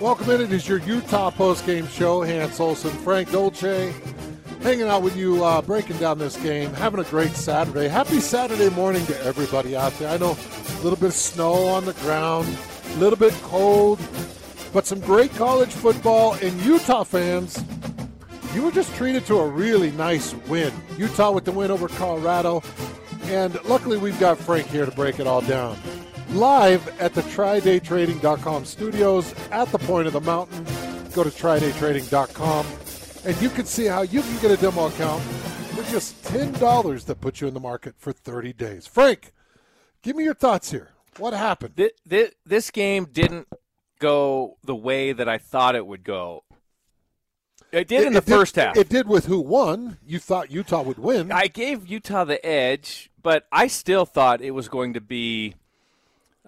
Welcome in. It is your Utah postgame show. Hans Olsen, Frank Dolce, hanging out with you, uh, breaking down this game, having a great Saturday. Happy Saturday morning to everybody out there. I know a little bit of snow on the ground, a little bit cold, but some great college football. And Utah fans, you were just treated to a really nice win. Utah with the win over Colorado. And luckily, we've got Frank here to break it all down live at the TryDayTrading.com studios at the point of the mountain. Go to TryDayTrading.com and you can see how you can get a demo account for just $10 that puts you in the market for 30 days. Frank, give me your thoughts here. What happened? This, this game didn't go the way that I thought it would go. It did it, in the first did, half. It did with who won. You thought Utah would win. I gave Utah the edge, but I still thought it was going to be –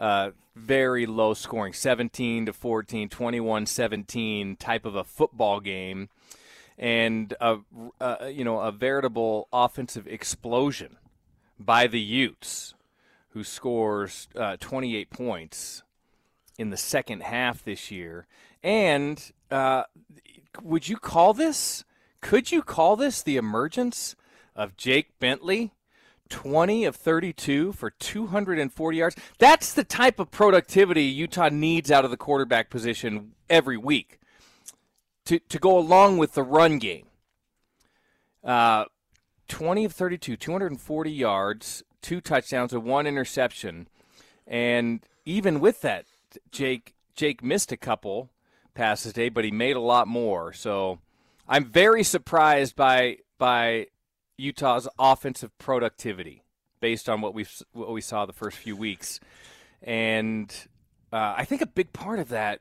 uh, very low scoring 17 to 14 21 17 type of a football game and a, you know a veritable offensive explosion by the Utes who scores uh, 28 points in the second half this year. And uh, would you call this could you call this the emergence of Jake Bentley 20 of 32 for 240 yards. That's the type of productivity Utah needs out of the quarterback position every week to, to go along with the run game. Uh, 20 of 32, 240 yards, two touchdowns, and one interception. And even with that, Jake Jake missed a couple passes today, but he made a lot more. So I'm very surprised by by Utah's offensive productivity based on what we what we saw the first few weeks, and uh, I think a big part of that,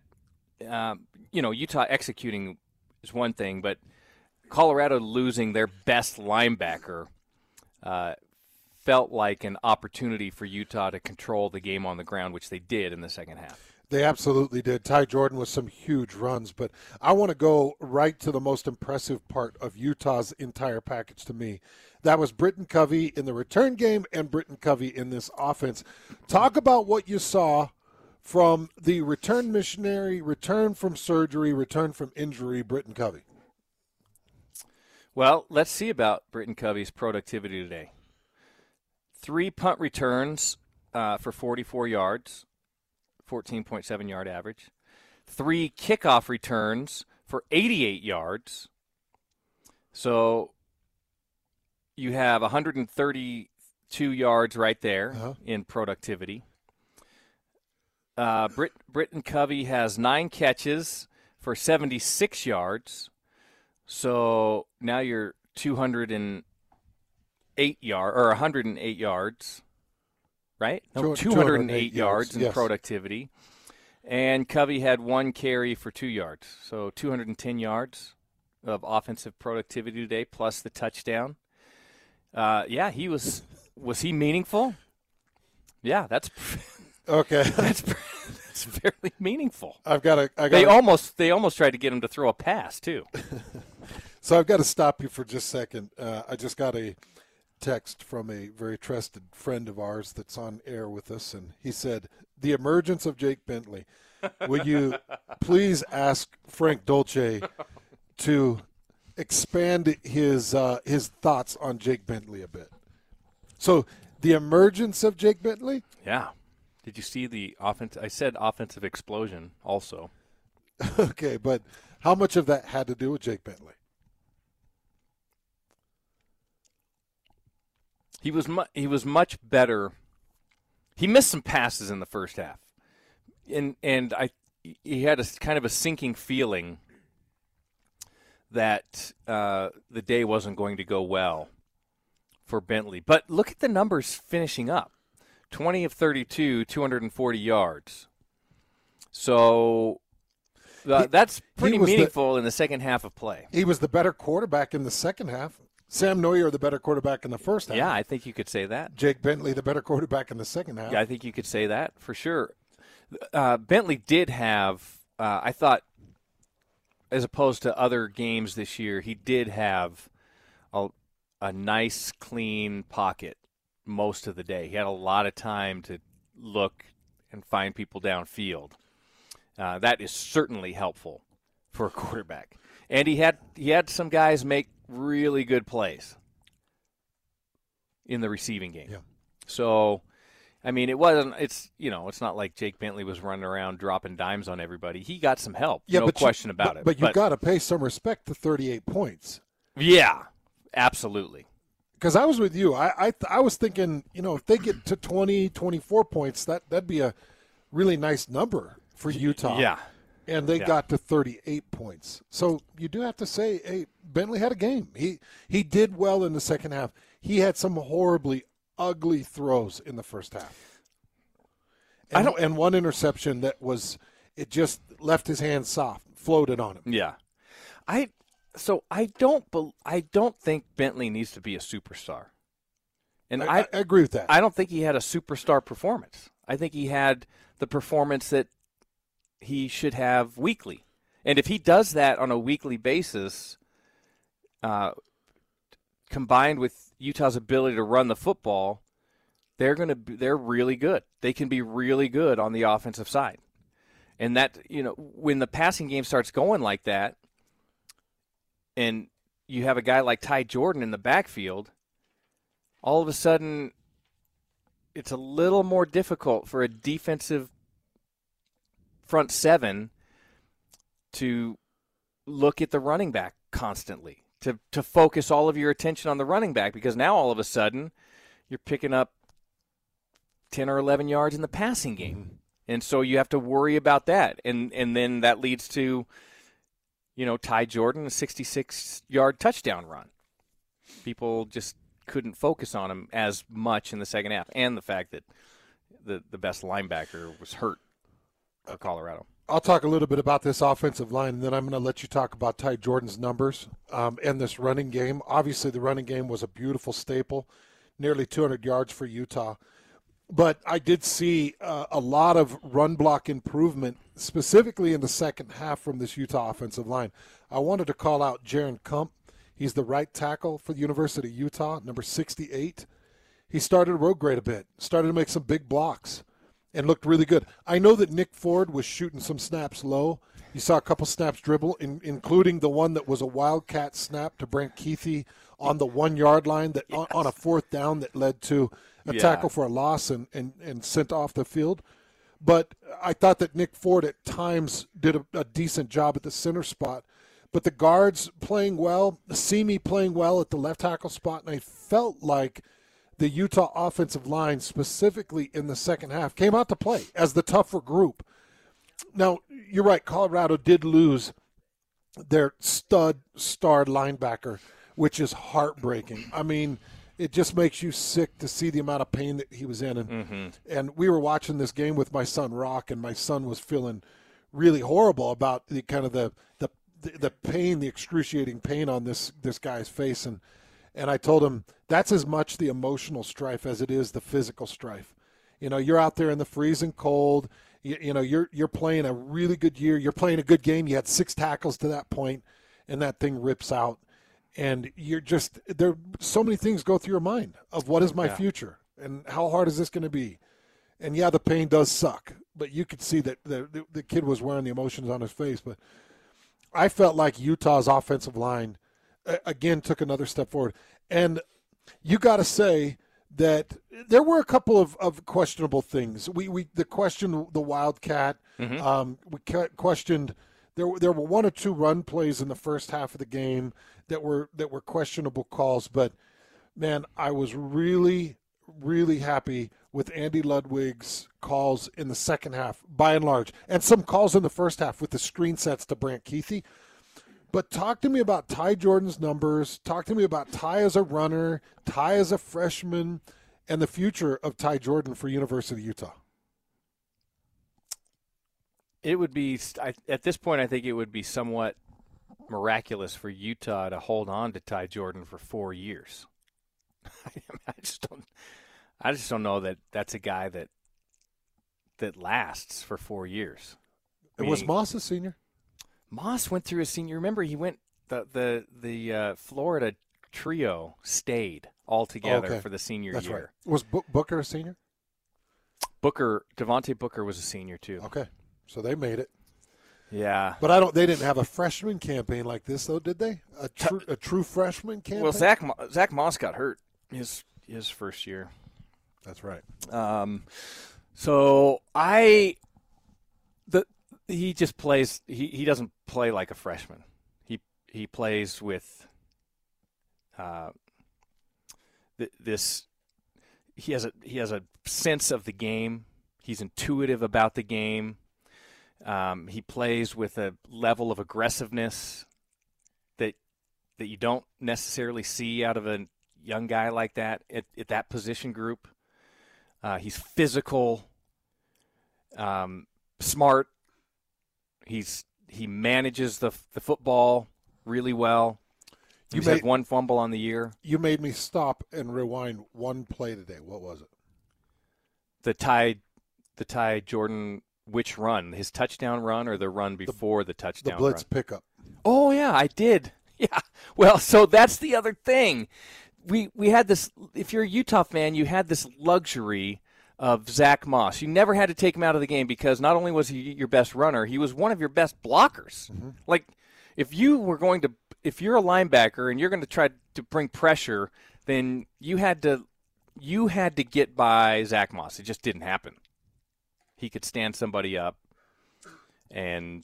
um, you know, Utah executing is one thing, but Colorado losing their best linebacker uh, felt like an opportunity for Utah to control the game on the ground, which they did in the second half. They absolutely did. Ty Jordan with some huge runs, but I want to go right to the most impressive part of Utah's entire package to me. That was Britton Covey in the return game and Britton Covey in this offense. Talk about what you saw from the return missionary, return from surgery, return from injury, Britton Covey. Well, let's see about Britton Covey's productivity today. Three punt returns uh, for 44 yards 14.7 yard average. Three kickoff returns for 88 yards. So you have 132 yards right there uh-huh. in productivity. Uh, Brit, Britton Covey has nine catches for 76 yards. So now you're 208 yard or 108 yards right? No, 208 yards in yes. productivity. And Covey had one carry for two yards. So 210 yards of offensive productivity today, plus the touchdown. Uh, yeah, he was. Was he meaningful? Yeah, that's okay. that's that's fairly meaningful. I've got to. They almost they almost tried to get him to throw a pass too. so I've got to stop you for just a second. Uh, I just got a text from a very trusted friend of ours that's on air with us, and he said, "The emergence of Jake Bentley. Would you please ask Frank Dolce to expand his uh, his thoughts on Jake Bentley a bit?" So, the emergence of Jake Bentley. Yeah. Did you see the offense? I said offensive explosion also. okay, but how much of that had to do with Jake Bentley? He was mu- he was much better. He missed some passes in the first half, and and I he had a kind of a sinking feeling that uh, the day wasn't going to go well for Bentley. But look at the numbers finishing up: twenty of thirty-two, two hundred and forty yards. So uh, that's pretty meaningful the, in the second half of play. He was the better quarterback in the second half. Sam Noyer, the better quarterback in the first half. Yeah, I think you could say that. Jake Bentley, the better quarterback in the second half. Yeah, I think you could say that for sure. Uh, Bentley did have, uh, I thought, as opposed to other games this year, he did have a, a nice, clean pocket most of the day. He had a lot of time to look and find people downfield. Uh, that is certainly helpful for a quarterback. And he had he had some guys make really good plays in the receiving game. Yeah. So, I mean, it wasn't. It's you know, it's not like Jake Bentley was running around dropping dimes on everybody. He got some help. Yeah, no but you- question about but, it. But you got to pay some respect to 38 points. yeah, absolutely. Because I was with you. I, I I was thinking, you know, if they get to 20, 24 points, that that'd be a really nice number for Utah. Yeah. And they Yeah. got to 38 points. So you do have to say, hey, Bentley had a game. He he did well in the second half. He had some horribly ugly throws in the first half. And, I don't- and one interception that was it just left his hand soft, floated on him. Yeah, I so I don't I don't think Bentley needs to be a superstar, and I, I I agree with that. I don't think he had a superstar performance. I think he had the performance that he should have weekly, and if he does that on a weekly basis, uh, combined with Utah's ability to run the football, they're going to be, they're really good. They can be really good on the offensive side. And that, you know, when the passing game starts going like that and you have a guy like Ty Jordan in the backfield, all of a sudden it's a little more difficult for a defensive front seven to look at the running back constantly, to, to focus all of your attention on the running back because now all of a sudden you're picking up 10 or 11 yards in the passing game. Mm-hmm. And so you have to worry about that. And, and then that leads to, you know, Ty Jordan, a 66 yard touchdown run. People just couldn't focus on him as much in the second half. And the fact that the, the best linebacker was hurt Colorado. I'll talk a little bit about this offensive line, and then I'm going to let you talk about Ty Jordan's numbers um, and this running game. Obviously, the running game was a beautiful staple, nearly 200 yards for Utah. But I did see uh, a lot of run block improvement, specifically in the second half from this Utah offensive line. I wanted to call out Jaren Kump. He's the right tackle for the University of Utah, number 68. He started to road grade a bit, started to make some big blocks and looked really good. I know that Nick Ford was shooting some snaps low. You saw a couple snaps dribble, in, including the one that was a wildcat snap to Brent Kuithe on the one yard line that on, on a fourth down that led to a Yeah. tackle for a loss and, and, and sent off the field. But I thought that Nick Ford at times did a, a decent job at the center spot. But the guards playing well, Simi playing well at the left tackle spot, and I felt like the Utah offensive line, specifically in the second half, came out to play as the tougher group. Now, you're right, Colorado did lose their stud star linebacker, which is heartbreaking. I mean, it just makes you sick to see the amount of pain that he was in. And, mm-hmm. and we were watching this game with my son Rock, and my son was feeling really horrible about the kind of the the the pain, the excruciating pain on this this guy's face, and and I told him that's as much the emotional strife as it is the physical strife. You know, you're out there in the freezing cold. You, you know, you're you're playing a really good year. You're playing a good game. You had six tackles to that point, and that thing rips out. And you're just there. So many things go through your mind of what is my Yeah. future and how hard is this going to be. And yeah, the pain does suck, but you could see that the, the the kid was wearing the emotions on his face. But I felt like Utah's offensive line again took another step forward. And you got to say that there were a couple of, of questionable things. We we the question the Wildcat. Um, we questioned there were- there were one or two run plays in the first half of the game that were that were questionable calls. But man, I was really really happy with Andy Ludwig's calls in the second half, by and large, and some calls in the first half with the screen sets to Brant Kuithe. But talk to me about Ty Jordan's numbers. Talk to me about Ty as a runner, Ty as a freshman, and the future of Ty Jordan for University of Utah. It would be I, at this point. I think it would be somewhat miraculous for Utah to hold on to Ty Jordan for four years. I, just don't. I just don't know that that's a guy that that lasts for four years. I was Moss a senior? Moss went through a senior. Remember, he went the the the uh, Florida trio stayed all together Okay. for the senior That's year. right. Was Bo- Booker a senior? Booker Devontae Booker was a senior too. Okay, so they made it. Yeah. But I don't. They didn't have a freshman campaign like this, though, did they? A, tr- a true freshman campaign. Well, Zach Zach Moss got hurt his his first year. That's right. Um, so I he just plays. He he doesn't play like a freshman. He he plays with uh th- this. He has a he has a sense of the game. He's intuitive about the game. Um, he plays with a level of aggressiveness that that you don't necessarily see out of a young guy like that at, at that position group. Uh, he's physical, um, smart. He's he manages the the football really well. You had made- one fumble on the year. You made me stop and rewind one play today. What was it? The tie, the Ty Jordan, which run? His touchdown run or the run before the, The touchdown The blitz run? pickup. Oh yeah, I did. Yeah. Well, so that's the other thing. We we had this. If you're a Utah fan, you had this luxury of Zach Moss. You never had to take him out of the game because not only was he your best runner, he was one of your best blockers. Mm-hmm. Like if you were going to, if you're a linebacker and you're going to try to bring pressure, then you had to you had to get by Zach Moss. It just didn't happen. He could stand somebody up and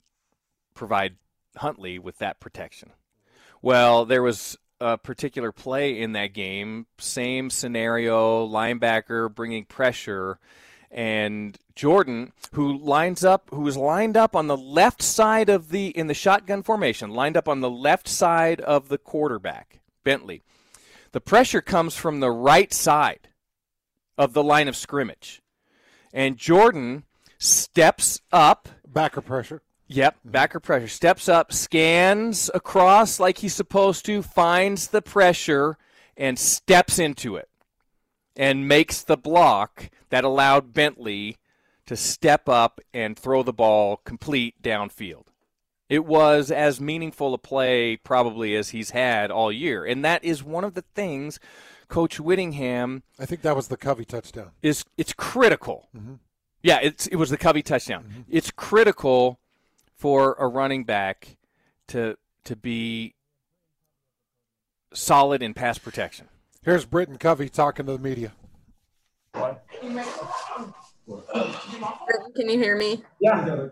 provide Huntley with that protection. Well, there was a particular play in that game, same scenario, linebacker bringing pressure, and Jordan, who lines up, who was lined up on the left side of the in the shotgun formation, lined up on the left side of the quarterback, Bentley. The pressure comes from the right side of the line of scrimmage. And Jordan steps up Backer pressure. Yep, mm-hmm. backer pressure. Steps up, scans across like he's supposed to, finds the pressure, and steps into it. And makes the block that allowed Bentley to step up and throw the ball complete downfield. It was as meaningful a play probably as he's had all year. And that is one of the things Coach Whittingham I think that was the Covey touchdown. is it's critical. Mm-hmm. Yeah, it's it was the Covey touchdown. Mm-hmm. It's critical for a running back to to be solid in pass protection. Here's Britton Covey talking to the media. Can you hear me? Yeah.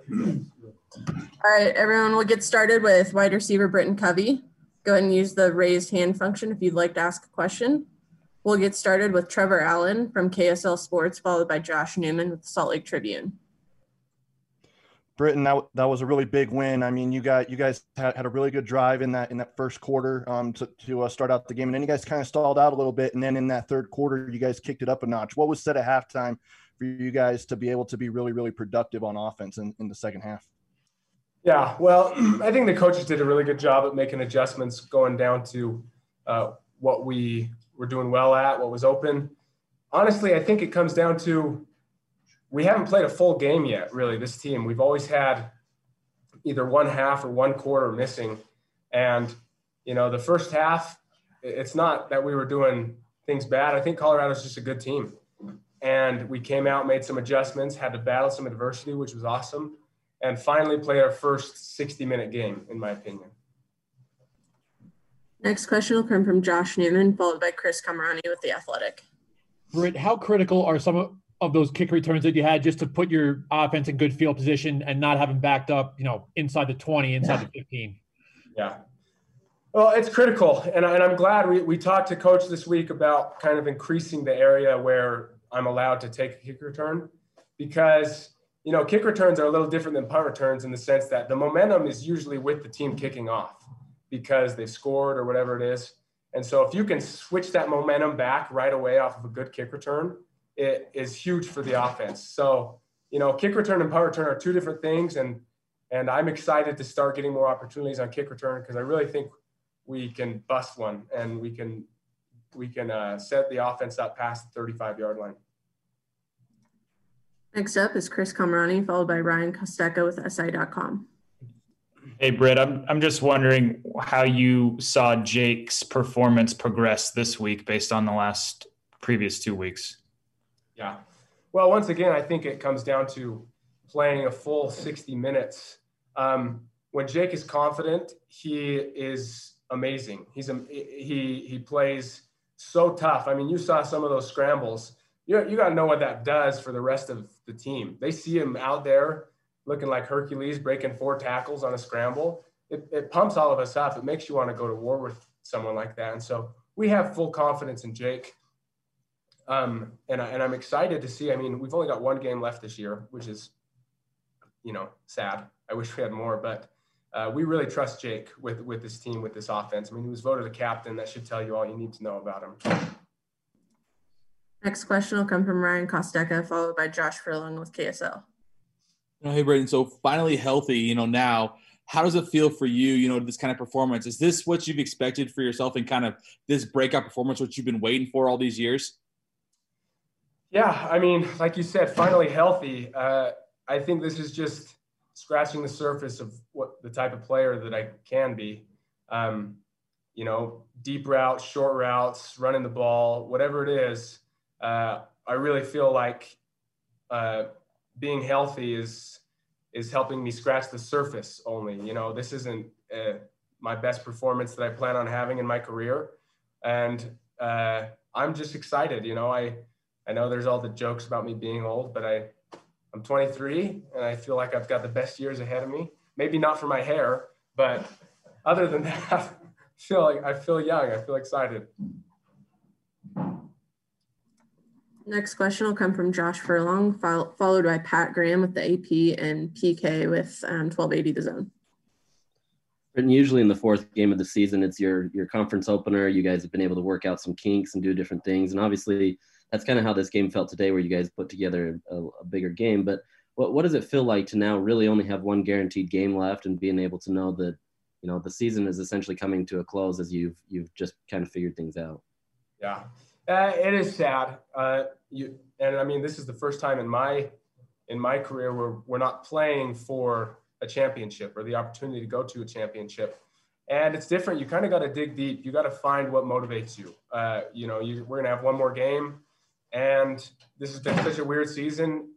All right, everyone, we'll get started with wide receiver Britton Covey. Go ahead and use the raised hand function if you'd like to ask a question. We'll get started with Trevor Allen from KSL Sports, followed by Josh Newman with the Salt Lake Tribune. Britain, that, that was a really big win. I mean, you got you guys had, had a really good drive in that in that first quarter um, to, to uh, start out the game, and then you guys kind of stalled out a little bit, and then in that third quarter, you guys kicked it up a notch. What was said at halftime for you guys to be able to be really really productive on offense in, in the second half? Yeah, well, I think the coaches did a really good job at making adjustments going down to uh, what we were doing well at, what was open. Honestly, I think it comes down to we haven't played a full game yet, really, this team. We've always had either one half or one quarter missing. And, you know, the first half, it's not that we were doing things bad. I think Colorado's just a good team. And we came out, made some adjustments, had to battle some adversity, which was awesome and finally played our first 60 minute game, in my opinion. Next question will come from Josh Newman, followed by Chris Kamrani with The Athletic. Britt, how critical are some of, of those kick returns that you had just to put your offense in good field position and not have them backed up, you know, inside the 20, inside the 15? Yeah. Well, it's critical. And, I, and I'm glad we, we talked to coach this week about kind of increasing the area where I'm allowed to take a kick return because, you know, kick returns are a little different than punt returns in the sense that the momentum is usually with the team kicking off because they've scored or whatever it is. And so if you can switch that momentum back right away off of a good kick return, it is huge for the offense. So, you know, kick return and punt return are two different things. And and I'm excited to start getting more opportunities on kick return because I really think we can bust one and we can we can uh, set the offense up past the 35 yard line. Next up is Chris Kamrani, followed by Ryan Kostecka with SI.com. Hey, Britt, I'm, I'm just wondering how you saw Jake's performance progress this week based on the last previous two weeks. Yeah. Well, once again, I think it comes down to playing a full 60 minutes Um, when Jake is confident, he is amazing. He's a, he he plays so tough. I mean, you saw some of those scrambles. You you got to know what that does for the rest of the team. They see him out there looking like Hercules, breaking four tackles on a scramble. It, it pumps all of us up. It makes you want to go to war with someone like that. And so we have full confidence in Jake. Um, and, I, and I'm excited to see. I mean, we've only got one game left this year, which is, you know, sad. I wish we had more, but uh, we really trust Jake with with this team, with this offense. I mean, he was voted a captain. That should tell you all you need to know about him. Next question will come from Ryan Kostecka, followed by Josh Furlong with KSL. hey, Braden. So finally healthy, you know, now how does it feel for you, you know, this kind of performance? Is this what you've expected for yourself and kind of this breakout performance, what you've been waiting for all these years? Yeah, I mean, like you said, finally healthy. Uh, I think this is just scratching the surface of what the type of player that I can be. Um, you know, deep routes, short routes, running the ball, whatever it is. Uh, I really feel like uh, being healthy is is helping me scratch the surface only. You know, this isn't uh, my best performance that I plan on having in my career, and uh, I'm just excited. You know, I I know there's all the jokes about me being old, but I I'm 23 and I feel like I've got the best years ahead of me. Maybe not for my hair, but other than that, I feel like I feel young. I feel excited. Next question will come from Josh Furlong, followed by Pat Graham with the AP and PK with um, 1280 The Zone. And usually in the fourth game of the season, it's your your conference opener. You guys have been able to work out some kinks and do different things, and obviously that's kind of how this game felt today, where you guys put together a, a bigger game. But what what does it feel like to now really only have one guaranteed game left and being able to know that you know the season is essentially coming to a close as you've you've just kind of figured things out? Yeah, uh, it is sad. Uh, you and I mean, this is the first time in my in my career where we're not playing for a championship or the opportunity to go to a championship. And it's different. You kind of got to dig deep. You got to find what motivates you. Uh, you know, you, we're gonna have one more game, and this has been such a weird season.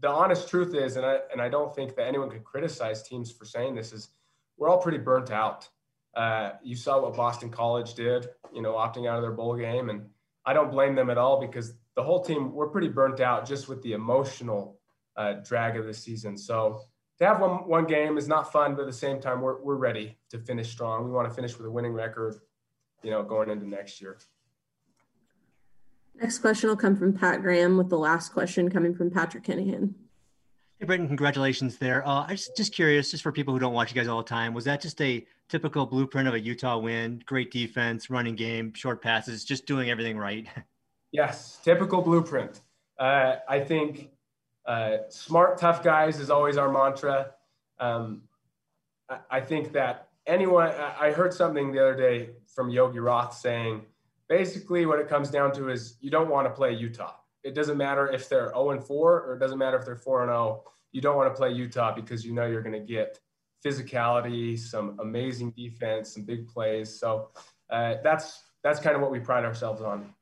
The honest truth is, and I and I don't think that anyone could criticize teams for saying this is, we're all pretty burnt out. Uh, you saw what Boston College did, you know, opting out of their bowl game, and I don't blame them at all because the whole team we're pretty burnt out just with the emotional uh, drag of the season. So to have one one game is not fun, but at the same time we're we're ready to finish strong. We want to finish with a winning record, you know, going into next year. Next question will come from Pat Graham with the last question coming from Patrick Kinahan. Hey, Brenton, congratulations there. Uh, I just just curious, just for people who don't watch you guys all the time, was that just a typical blueprint of a Utah win? Great defense, running game, short passes, just doing everything right. Yes, typical blueprint. Uh, I think uh, smart, tough guys is always our mantra. Um, I, I, think that anyone. I heard something the other day from Yogi Roth saying, basically, what it comes down to is you don't want to play Utah. It doesn't matter if they're 0 and 4 or it doesn't matter if they're 4 and 0. You don't want to play Utah because you know you're going to get physicality, some amazing defense, some big plays. So uh, that's that's kind of what we pride ourselves on.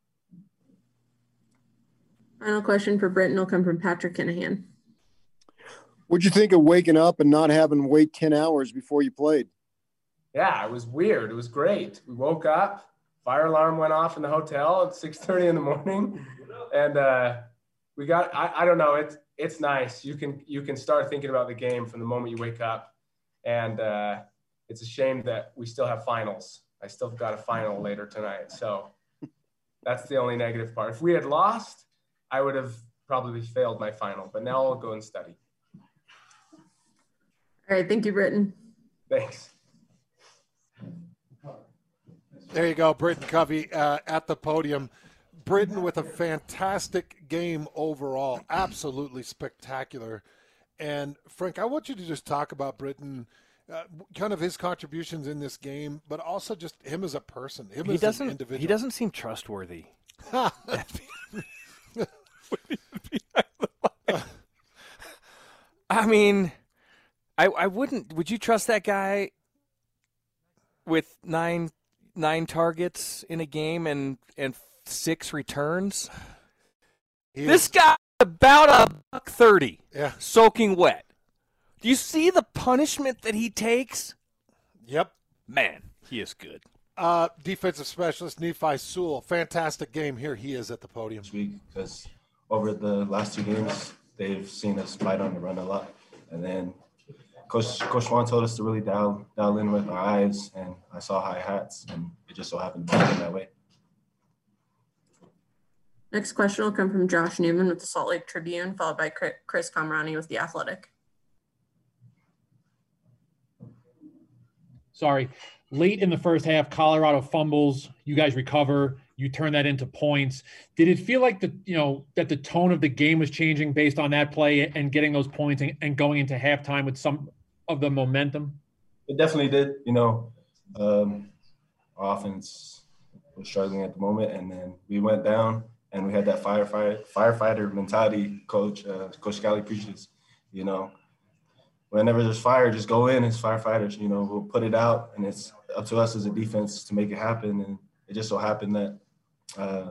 Final question for Brenton will come from Patrick Kinahan. What'd you think of waking up and not having to wait 10 hours before you played? Yeah, it was weird. It was great. We woke up, fire alarm went off in the hotel at 6:30 in the morning. And uh, we got I, I don't know, it's it's nice. You can you can start thinking about the game from the moment you wake up. And uh, it's a shame that we still have finals. I still got a final later tonight. So that's the only negative part. If we had lost, I would have probably failed my final, but now I'll go and study. All right. Thank you, Britton. Thanks. There you go, Britton Covey uh, at the podium. Britton with a fantastic game overall, absolutely spectacular. And Frank, I want you to just talk about Britton, uh, kind of his contributions in this game, but also just him as a person, him he as doesn't, an individual. He doesn't seem trustworthy. I mean, I I wouldn't. Would you trust that guy with nine nine targets in a game and and six returns? He this guy about a buck thirty, yeah, soaking wet. Do you see the punishment that he takes? Yep. Man, he is good. Uh, defensive specialist Nephi Sewell, fantastic game. Here he is at the podium. This week, because over the last two games, they've seen us bite on the run a lot, and then Coach Coach Swan told us to really dial dial in with our eyes, and I saw high hats, and it just so happened to be that way. Next question will come from Josh Newman with the Salt Lake Tribune, followed by Chris Kamrani with the Athletic. Sorry, late in the first half, Colorado fumbles. You guys recover. You turn that into points. Did it feel like the you know that the tone of the game was changing based on that play and getting those points and, and going into halftime with some of the momentum? It definitely did. You know, um, our offense was struggling at the moment, and then we went down and we had that firefighter firefighter mentality. Coach uh, Coach Scalley preaches. You know, whenever there's fire, just go in as firefighters. You know, we'll put it out, and it's up to us as a defense to make it happen. And it just so happened that uh,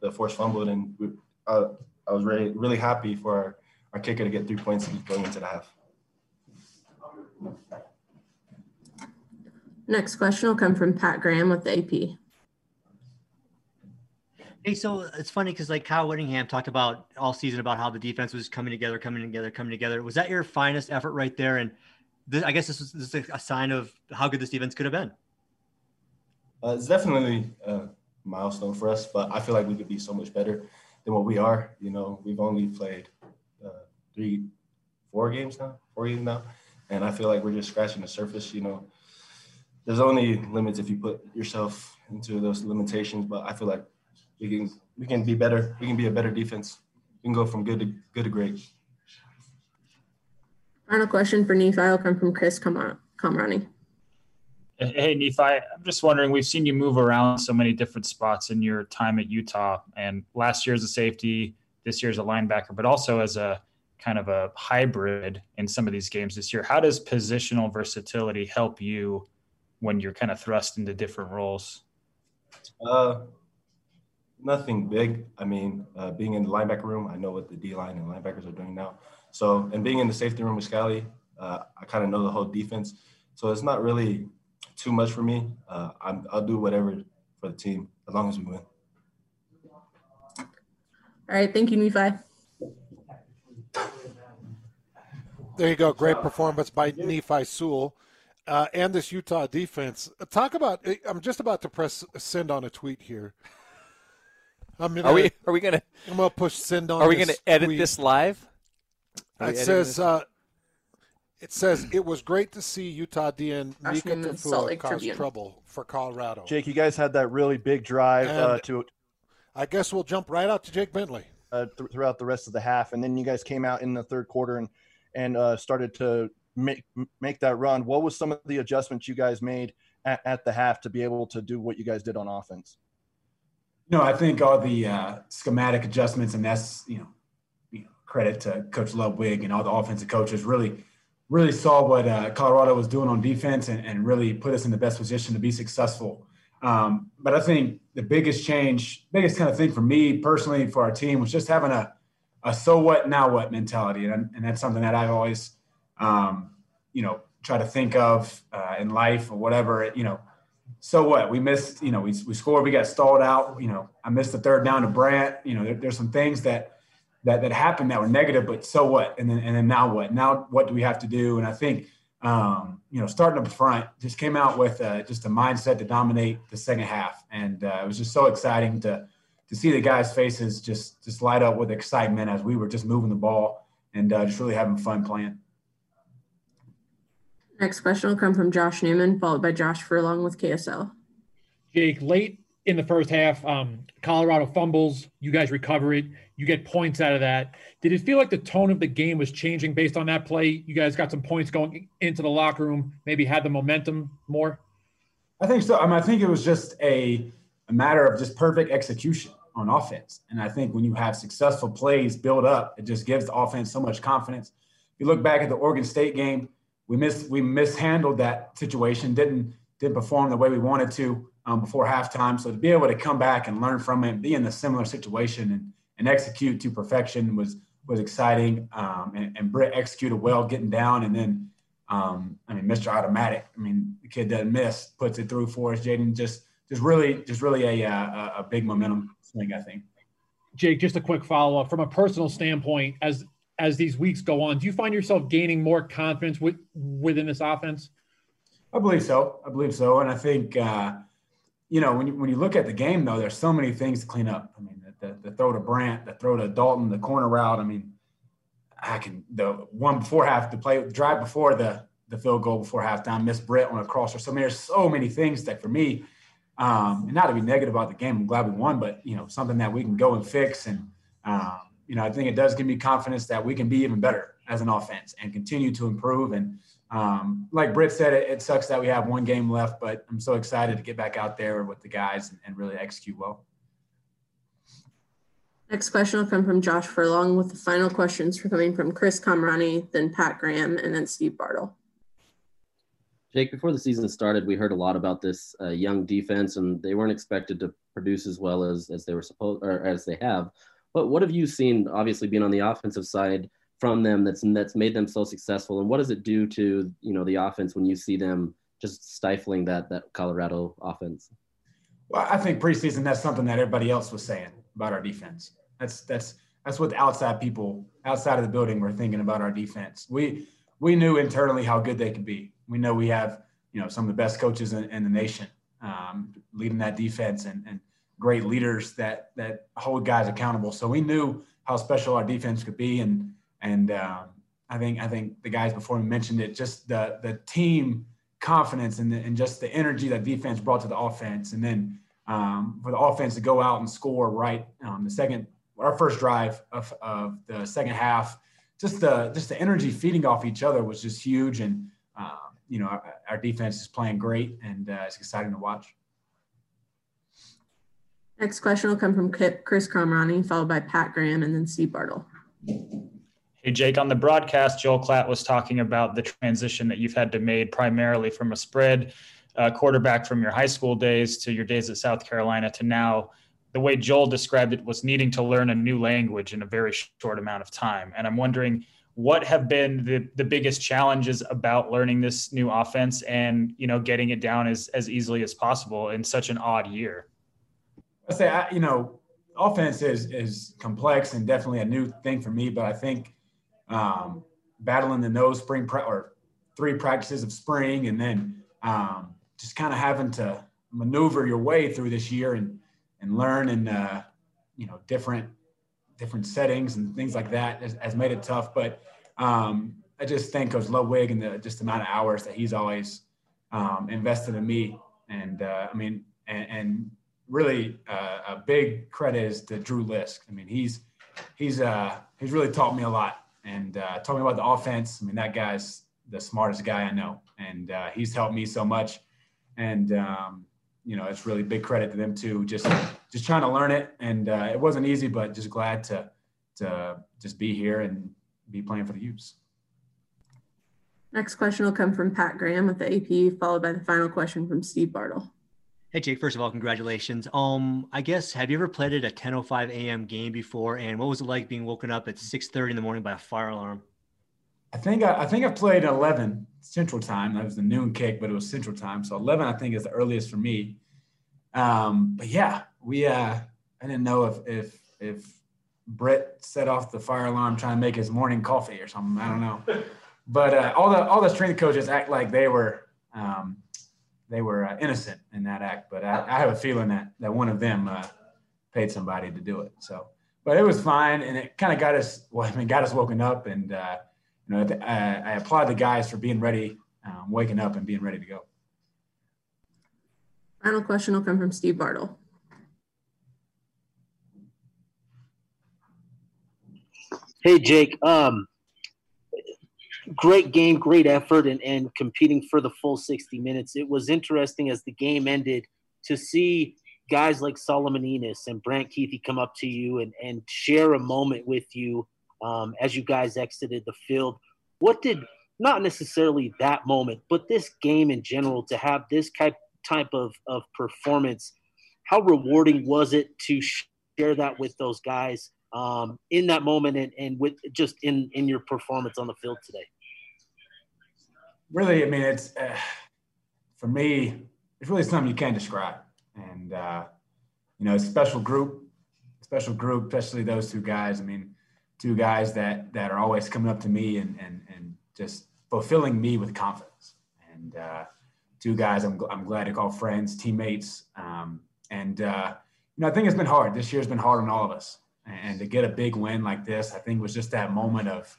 the force fumbled, and we, uh, I was really really happy for our, our kicker to get three points going into the half. Next question will come from Pat Graham with the AP. Hey, so it's funny because like Kyle Whittingham talked about all season about how the defense was coming together, coming together, coming together. Was that your finest effort right there? And this, I guess this was this is a sign of how good this defense could have been. Uh, it's definitely a milestone for us, but I feel like we could be so much better than what we are. You know, we've only played uh, three, four games now, four games now, and I feel like we're just scratching the surface. You know, there's only limits if you put yourself into those limitations, but I feel like we can we can be better. We can be a better defense. We can go from good to good to great. Final question for Nephi will come from Chris Kamrani. Hey, Nephi, I'm just wondering, we've seen you move around so many different spots in your time at Utah, and last year as a safety, this year as a linebacker, but also as a kind of a hybrid in some of these games this year. How does positional versatility help you when you're kind of thrust into different roles? Uh, nothing big. I mean, uh, being in the linebacker room, I know what the D line and linebackers are doing now. So, and being in the safety room with Scalley, uh, I kind of know the whole defense. So it's not really too much for me. Uh, i will do whatever for the team as long as we win. All right. Thank you, Nephi. There you go. Great performance by Nephi Sewell. Uh, and this Utah defense. Talk about. I'm just about to press send on a tweet here. I'm gonna, are we? Are we gonna? I'm gonna push send on. Are we gonna edit tweet. this live? It says. Uh, it says it was great to see Utah DN Mika Tafua cause Tribune. trouble for Colorado. Jake, you guys had that really big drive uh, to. I guess we'll jump right out to Jake Bentley. Uh, th- throughout the rest of the half, and then you guys came out in the third quarter and and uh, started to make make that run. What was some of the adjustments you guys made at, at the half to be able to do what you guys did on offense? No, I think all the uh, schematic adjustments, and that's you know, you know, credit to Coach Ludwig and all the offensive coaches. Really, really saw what uh, Colorado was doing on defense, and, and, really put us in the best position to be successful. Um, but I think the biggest change, biggest kind of thing for me personally, for our team, was just having a, a so what now what mentality, and, and that's something that I've always, um, you know, try to think of uh, in life or whatever. You know, so what? We missed, you know, we, we scored, we got stalled out. You know, I missed the third down to Brant. You know, there, there's some things that that that happened that were negative, but so what? And then and then now what? Now what do we have to do? And I think um, you know, starting up front, just came out with uh, just a mindset to dominate the second half, and uh, it was just so exciting to to see the guys' faces just just light up with excitement as we were just moving the ball and uh, just really having fun playing. Next question will come from Josh Newman, followed by Josh Furlong with KSL. Jake, late in the first half, um, Colorado fumbles. You guys recover it. You get points out of that. Did it feel like the tone of the game was changing based on that play? You guys got some points going into the locker room. Maybe had the momentum more. I think so. I mean, I think it was just a, a matter of just perfect execution on offense. And I think when you have successful plays build up, it just gives the offense so much confidence. If you look back at the Oregon State game, we mis we mishandled that situation. Didn't didn't perform the way we wanted to um, before halftime. So to be able to come back and learn from it, be in a similar situation and and execute to perfection was was exciting. Um, and, and Britt executed well, getting down, and then um, I mean, Mr. Automatic. I mean, the kid doesn't miss, puts it through for us. Jaden just just really just really a, a a big momentum swing, I think. Jake, just a quick follow up from a personal standpoint, as as these weeks go on, do you find yourself gaining more confidence with, within this offense? I believe so. I believe so, and I think uh, you know when you, when you look at the game though, there's so many things to clean up. I mean, the, the, the throw to Brant, the throw to Dalton, the corner route. I mean, I can the one before half the play drive before the the field goal before halftime, miss Britt on a crosser. So I mean, there's so many things that for me, um, and not to be negative about the game, I'm glad we won, but you know, something that we can go and fix. And um, you know, I think it does give me confidence that we can be even better as an offense and continue to improve. And um, like Britt said, it, it, sucks that we have one game left, but I'm so excited to get back out there with the guys and, and really execute well. Next question will come from Josh Furlong with the final questions for coming from Chris Kamrani, then Pat Graham, and then Steve Bartle. Jake, before the season started, we heard a lot about this uh, young defense, and they weren't expected to produce as well as, as they were supposed or as they have. But what have you seen, obviously being on the offensive side, from them that's that's made them so successful, and what does it do to you know the offense when you see them just stifling that that Colorado offense? Well, I think preseason that's something that everybody else was saying about our defense. That's that's that's what the outside people outside of the building were thinking about our defense. We we knew internally how good they could be. We know we have you know some of the best coaches in, in the nation um, leading that defense and, and great leaders that that hold guys accountable. So we knew how special our defense could be, and and um, I think I think the guys before me mentioned it. Just the the team confidence and, the, and just the energy that defense brought to the offense, and then um, for the offense to go out and score right um, the second our first drive of, of the second half just the just the energy feeding off each other was just huge and uh, you know our, our, defense is playing great and uh, it's exciting to watch. Next question will come from chris Kamrani, followed by pat graham and then steve bartle. Hey, Jake, on the broadcast, Joel Klatt was talking about the transition that you've had to make primarily from a spread uh, quarterback from your high school days to your days at South Carolina to now, the way Joel described it was needing to learn a new language in a very short amount of time. And I'm wondering what have been the, the biggest challenges about learning this new offense and, you know, getting it down as, as easily as possible in such an odd year? I say, I, you know, offense is, is complex and definitely a new thing for me, but I think um, battling the nose spring pra- or three practices of spring and then um, just kind of having to maneuver your way through this year and and learn and uh, you know different different settings and things like that has, has made it tough. But um, I just thank Coach Ludwig and the just amount of hours that he's always um, invested in me. And uh, I mean, and, and really uh, a big credit is to Drew Lisk. I mean, he's he's uh, he's really taught me a lot and uh, taught me about the offense. I mean, that guy's the smartest guy I know, and uh, he's helped me so much and um, you know it's really big credit to them too. Just just trying to learn it, and uh, it wasn't easy, but just glad to to just be here and be playing for the Utes. Next question will come from Pat Graham with the AP, followed by the final question from Steve Bartle. Hey Jake, first of all, congratulations. Um, I guess have you ever played at a 10:05 a.m. game before? And what was it like being woken up at 6:30 in the morning by a fire alarm? I think I, I think I played 11 Central Time. That was the noon kick, but it was Central Time. So 11, I think, is the earliest for me. Um, but yeah, we uh, I didn't know if if if Brett set off the fire alarm trying to make his morning coffee or something. I don't know. But uh, all the all the strength coaches act like they were um, they were uh, innocent in that act. But I, I, have a feeling that that one of them uh, paid somebody to do it. So, but it was fine, and it kind of got us. Well, I mean, got us woken up, and uh, you know, I, I applaud the guys for being ready, um, waking up and being ready to go. Final question will come from Steve Bartle. Hey, Jake. Um, great game, great effort, and, and competing for the full 60 minutes. It was interesting as the game ended to see guys like Solomon Enis and Brant Kuithe come up to you and, and share a moment with you um, as you guys exited the field. What did not necessarily that moment, but this game in general to have this type type of, of performance? How rewarding was it to share that with those guys? Um, in that moment and, and with just in in your performance on the field today? Really, I mean, it's uh, for me, it's really something you can't describe, and uh, you know, special group, special group, especially those two guys. I mean, two guys that that are always coming up to me and and and just fulfilling me with confidence, and uh, two guys I'm I'm glad to call friends, teammates, um, and uh, you know, I think it's been hard. This year's been hard on all of us and to get a big win like this, I think was just that moment of,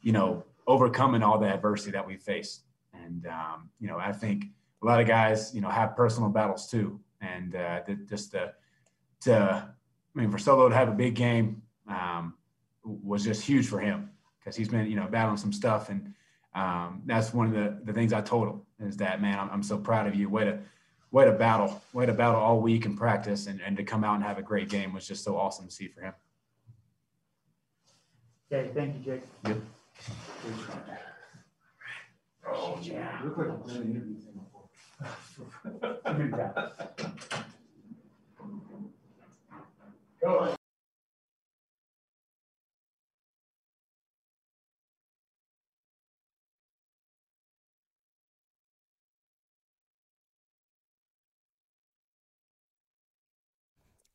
you know, overcoming all the adversity that we faced. And um, you know, I think a lot of guys, you know, have personal battles too, and uh, just to, to, I mean, for Solo to have a big game um, was just huge for him because he's been, you know, battling some stuff, and um, that's one of the the things I told him is that man, I'm, I'm so proud of you. Way to way to battle, way to battle all week in practice, and, and to come out and have a great game was just so awesome to see for him. Okay, thank you, Jake. Yep. Oh, yeah. Look like I've done an interview Go ahead.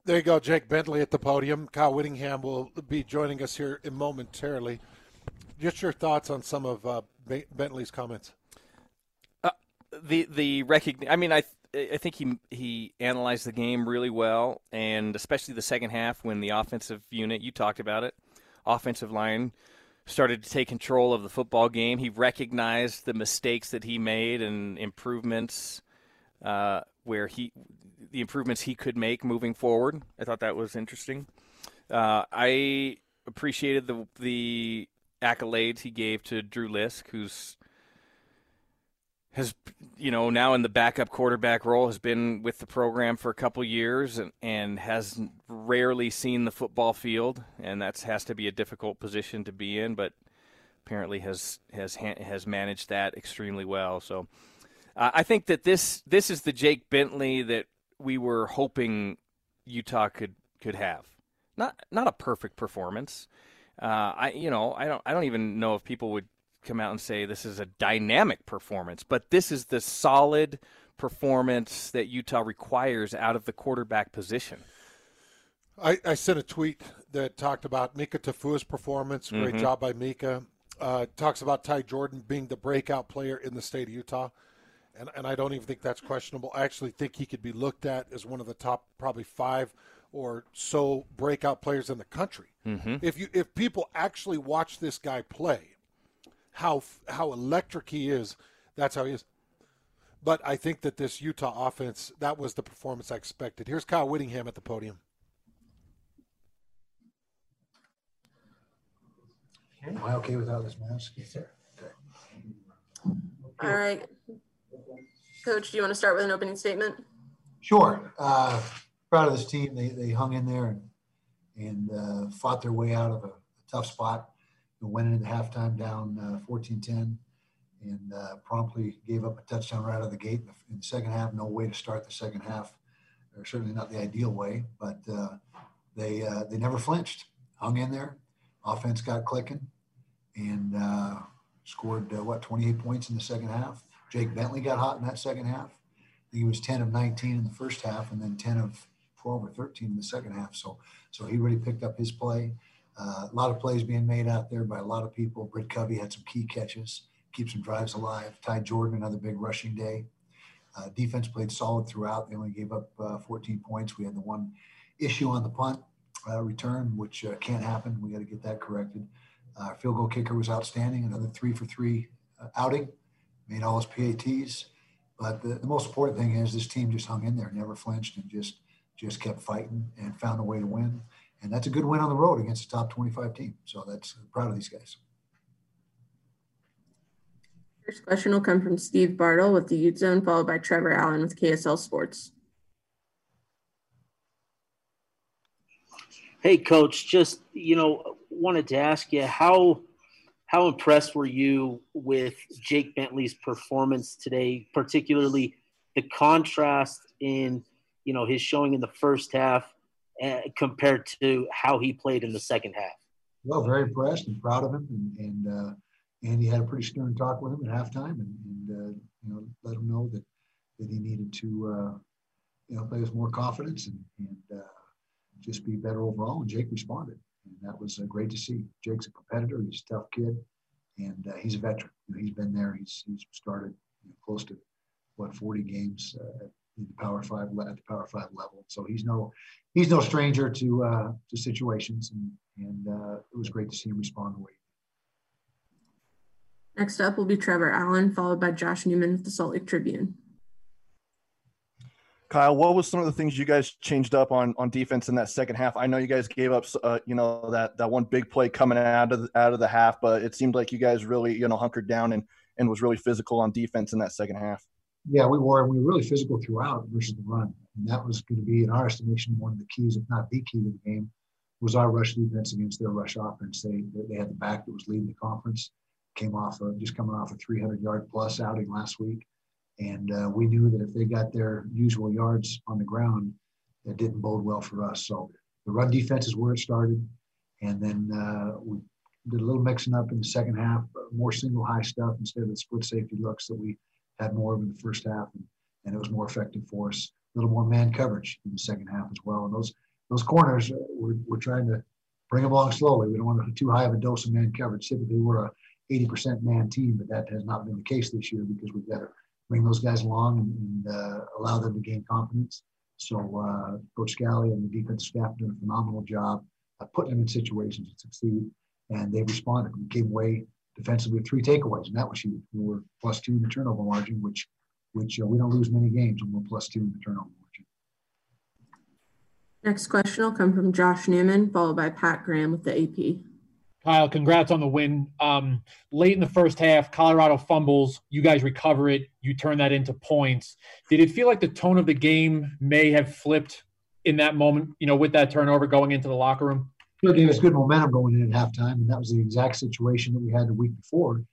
There you go, Jake Bentley at the podium. Kyle Whittingham will be joining us here momentarily. Just your thoughts on some of uh, Bentley's comments. Uh, the the recognition. I mean, I I think he he analyzed the game really well, and especially the second half when the offensive unit you talked about it, offensive line started to take control of the football game. He recognized the mistakes that he made and improvements uh, where he the improvements he could make moving forward. I thought that was interesting. Uh, I appreciated the the accolades he gave to Drew Lisk, who's has you know now in the backup quarterback role has been with the program for a couple years and, and has rarely seen the football field and that has to be a difficult position to be in but apparently has has has managed that extremely well so uh, I think that this this is the Jake Bentley that we were hoping Utah could could have. Not not a perfect performance. Uh, I you know I don't I don't even know if people would come out and say this is a dynamic performance, but this is the solid performance that Utah requires out of the quarterback position. I, I sent a tweet that talked about Mika Tafua's performance. Great mm-hmm. job by Mika. Uh, talks about Ty Jordan being the breakout player in the state of Utah and, and I don't even think that's questionable. I actually think he could be looked at as one of the top probably five or so breakout players in the country. Mm-hmm. If you if people actually watch this guy play, how how electric he is, that's how he is. But I think that this Utah offense, that was the performance I expected. Here's Kyle Whittingham at the podium. Am I okay without this mask? Yes, sir. Okay. All right. Coach, do you want to start with an opening statement? Sure. Uh, proud of this team. They, they hung in there and, and uh, fought their way out of a, a tough spot. They went into halftime down uh, 14 10 and uh, promptly gave up a touchdown right out of the gate in the, in the, second half. No way to start the second half, or certainly not the ideal way, but uh, they, uh, they never flinched, hung in there. Offense got clicking and scored, what, 28 points in the second half Jake Bentley got hot in that second half. he was 10 of 19 in the first half and then 10 of 12 or 13 in the second half. So, so he really picked up his play. Uh, a lot of plays being made out there by a lot of people. Britt Covey had some key catches, keep some drives alive. Ty Jordan, another big rushing day. Uh, defense played solid throughout. They only gave up uh, 14 points. We had the one issue on the punt uh, return, which uh, can't happen. We got to get that corrected. Our field goal kicker was outstanding. Another three for three uh, outing made all his PATs. But the, the, most important thing is this team just hung in there, never flinched, and just just kept fighting and found a way to win. And that's a good win on the road against a top 25 team. So that's I'm proud of these guys. First question will come from Steve Bartle with the Ute Zone, followed by Trevor Allen with KSL Sports. Hey, Coach. Just you know, wanted to ask you how how impressed were you with Jake Bentley's performance today, particularly the contrast in you know his showing in the first half uh, compared to how he played in the second half. Well, very impressed and proud of him, and and uh, had a pretty stern talk with him at halftime, and, and uh, you know let him know that that he needed to uh, you know play with more confidence and and uh, just be better overall. And Jake responded, and that was uh, great to see. Jake's a competitor; he's a tough kid, and uh, he's a veteran. You know, he's been there. He's he's started you know, close to what 40 games uh, in the Power Five at the Power Five level. So he's no he's no stranger to uh, to situations, and and uh, it was great to see him respond the way. Next up will be Trevor Allen, followed by Josh Newman of the Salt Lake Tribune. Kyle, what was some of the things you guys changed up on on defense in that second half? I know you guys gave up, uh, you know, that that one big play coming out of the, out of the half, but it seemed like you guys really, you know, hunkered down and and was really physical on defense in that second half. Yeah, we were. We were really physical throughout versus the run, and that was going to be, in our estimation, one of the keys, if not the key to the game, was our rush defense against their rush offense. They they had the back that was leading the conference, came off of just coming off a 300 yard plus outing last week and uh, we knew that if they got their usual yards on the ground, that didn't bode well for us. So the run defense is where it started. And then uh, we did a little mixing up in the second half, more single high stuff instead of the split safety looks that we had more of in the first half. And, and it was more effective for us. A little more man coverage in the second half as well. And those those corners, uh, we're, we're trying to bring them along slowly. We don't want to too high of a dose of man coverage. Typically, we're a 80% man team, but that has not been the case this year because we've got to bring those guys along and, uh, allow them to gain confidence. So uh, Coach Scalley and the defensive staff did a phenomenal job of putting them in situations to succeed, and they responded. We came away defensively with three takeaways, and that was huge. We were plus two in the turnover margin, which which uh, we don't lose many games when we're plus two in the turnover margin. Next question will come from Josh Newman, followed by Pat Graham with the AP. Kyle, congrats on the win. Um, late in the first half, Colorado fumbles. You guys recover it. You turn that into points. Did it feel like the tone of the game may have flipped in that moment? You know, with that turnover going into the locker room. It gave us good momentum going in at halftime, and that was the exact situation that we had the week before.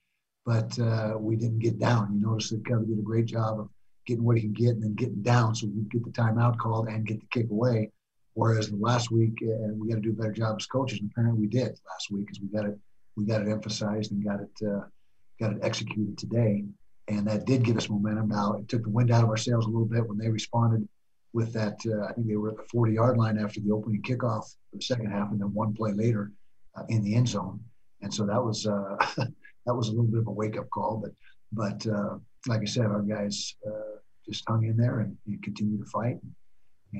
But uh, we didn't get down. You notice that Kevin did a great job of getting what he can get and then getting down, so we get the timeout called and get the kick away. Whereas last week, uh, we got to do a better job as coaches, and apparently we did last week, because we got it, we got it emphasized and got it, uh, got it executed today, and that did give us momentum. Now it took the wind out of our sails a little bit when they responded with that. Uh, I think they were at the 40-yard line after the opening kickoff for the second half, and then one play later uh, in the end zone, and so that was uh, that was a little bit of a wake-up call. But but like I said, our guys just hung in there and, and continued to fight. And,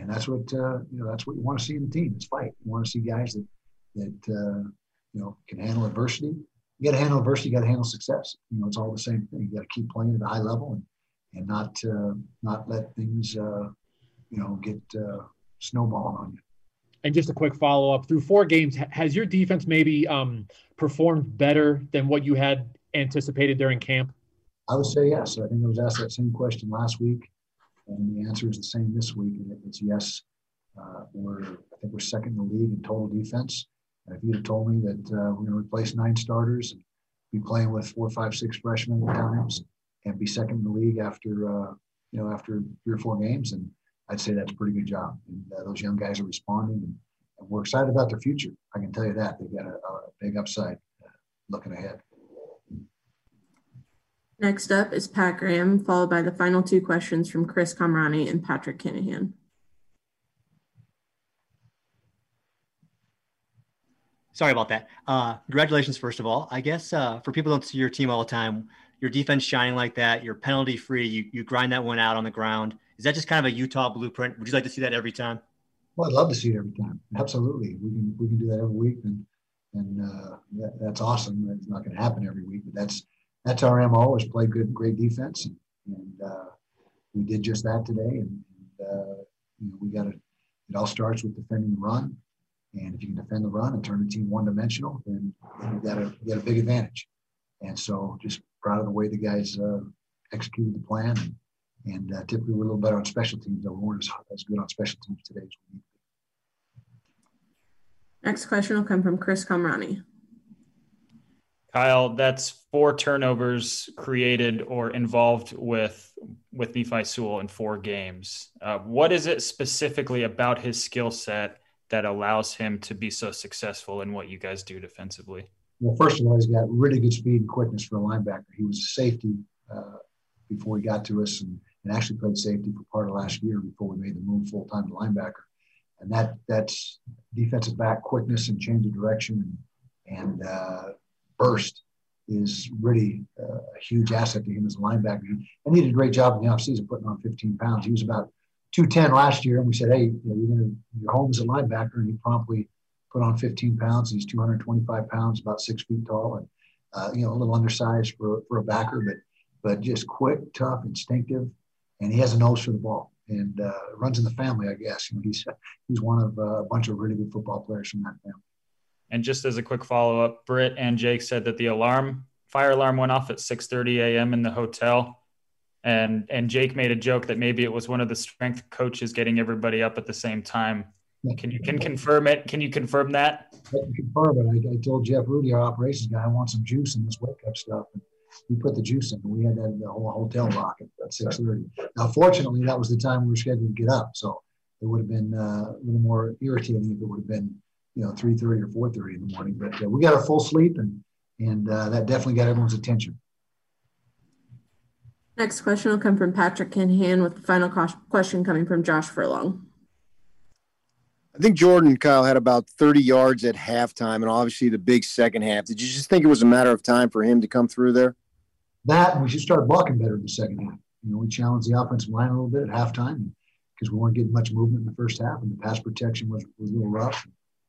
and that's what uh, you know. That's what you want to see in the team. It's fight. You want to see guys that that uh, you know can handle adversity. You got to handle adversity. You got to handle success. You know, it's all the same thing. You got to keep playing at a high level and and not uh, not let things uh, you know get uh, snowballing on you. And just a quick follow up: through four games, has your defense maybe um, performed better than what you had anticipated during camp? I would say yes. I think I was asked that same question last week. And the answer is the same this week. It's yes. Uh, we're I think we're second in the league in total defense. And if you'd have told me that uh, we're going to replace nine starters and be playing with four, five, six freshmen at times and be second in the league after uh, you know after three or four games, and I'd say that's a pretty good job. And uh, those young guys are responding, and, and, we're excited about their future. I can tell you that they've got a, a big upside uh, looking ahead. Next up is Pat Graham, followed by the final two questions from Chris Kamrani and Patrick Kinahan. Sorry about that. Uh, congratulations, first of all. I guess uh, for people who don't see your team all the time, your defense shining like that, you're penalty free, you, you grind that one out on the ground. Is that just kind of a Utah blueprint? Would you like to see that every time? Well, I'd love to see it every time. Absolutely. We can, we can do that every week. And, and uh, that, that's awesome. It's not going to happen every week, but that's, that's our MO is play good, great defense. And, and uh, we did just that today. And, and uh, you know, we got to, it all starts with defending the run. And if you can defend the run and turn the team one dimensional, then, you got a, you got a big advantage. And so just proud of the way the guys uh, executed the plan. And, and uh, typically we're a little better on special teams, though we weren't as, as good on special teams today as we need to be. Next question will come from Chris Kamrani. Kyle, that's four turnovers created or involved with with Nephi Sewell in four games. Uh, what is it specifically about his skill set that allows him to be so successful in what you guys do defensively? Well, first of all, he's got really good speed and quickness for a linebacker. He was a safety uh, before he got to us, and, and actually played safety for part of last year before we made the move full time to linebacker. And that that's defensive back quickness and change of direction and, and uh, burst is really uh, a huge asset to him as a linebacker. And he did a great job in the offseason putting on 15 pounds. He was about 210 last year, and we said, hey, you know, you're gonna your home is a linebacker, and he promptly put on 15 pounds. He's 225 pounds, about six feet tall, and uh, you know a little undersized for for a backer, but but just quick, tough, instinctive, and he has a nose for the ball and uh, runs in the family, I guess. You know, he's he's one of uh, a bunch of really good football players from that family. And just as a quick follow up, Britt and Jake said that the alarm, fire alarm, went off at 6:30 a.m. in the hotel, and and Jake made a joke that maybe it was one of the strength coaches getting everybody up at the same time. Can you can confirm it? Can you confirm that? I confirm it. I, I told Jeff Rudy, our operations guy, I want some juice in this wake up stuff. And he put the juice in. and We had that in the whole hotel rock at, at six thirty. Now, fortunately, that was the time we were scheduled to get up, so it would have been uh, a little more irritating if it would have been you know three thirty or four thirty in the morning. But uh, we got a full sleep, and and uh, that definitely got everyone's attention. Next question will come from Patrick Kinahan with the final question coming from Josh Furlong. I think Jordan Kyle had about 30 yards at halftime and obviously the big second half. Did you just think it was a matter of time for him to come through there? That we should start blocking better in the second half. You know, we challenged the offensive line a little bit at halftime because we weren't getting much movement in the first half and the pass protection was, was a little rough.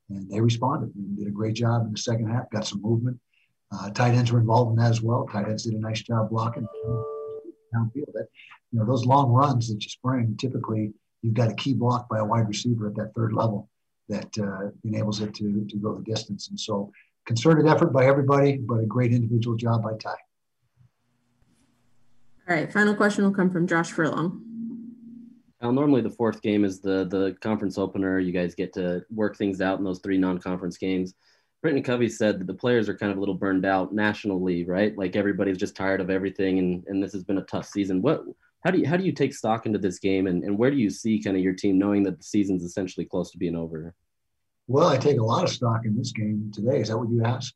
And they responded and did a great job in the second half, got some movement. Uh, tight ends were involved in that as well. Tight ends did a nice job blocking downfield. That, you know, those long runs that you spring, typically you've got a key block by a wide receiver at that third level that uh, enables it to, to go the distance. And so concerted effort by everybody, but a great individual job by Ty. All right, final question will come from Josh Furlong. Now, normally the fourth game is the the conference opener. You guys get to work things out in those three non-conference games. Britain Covey said that the players are kind of a little burned out nationally, right? Like everybody's just tired of everything, and, and this has been a tough season. What how do you how do you take stock into this game, and, and where do you see kind of your team knowing that the season's essentially close to being over? Well, I take a lot of stock in this game today. Is that what you asked?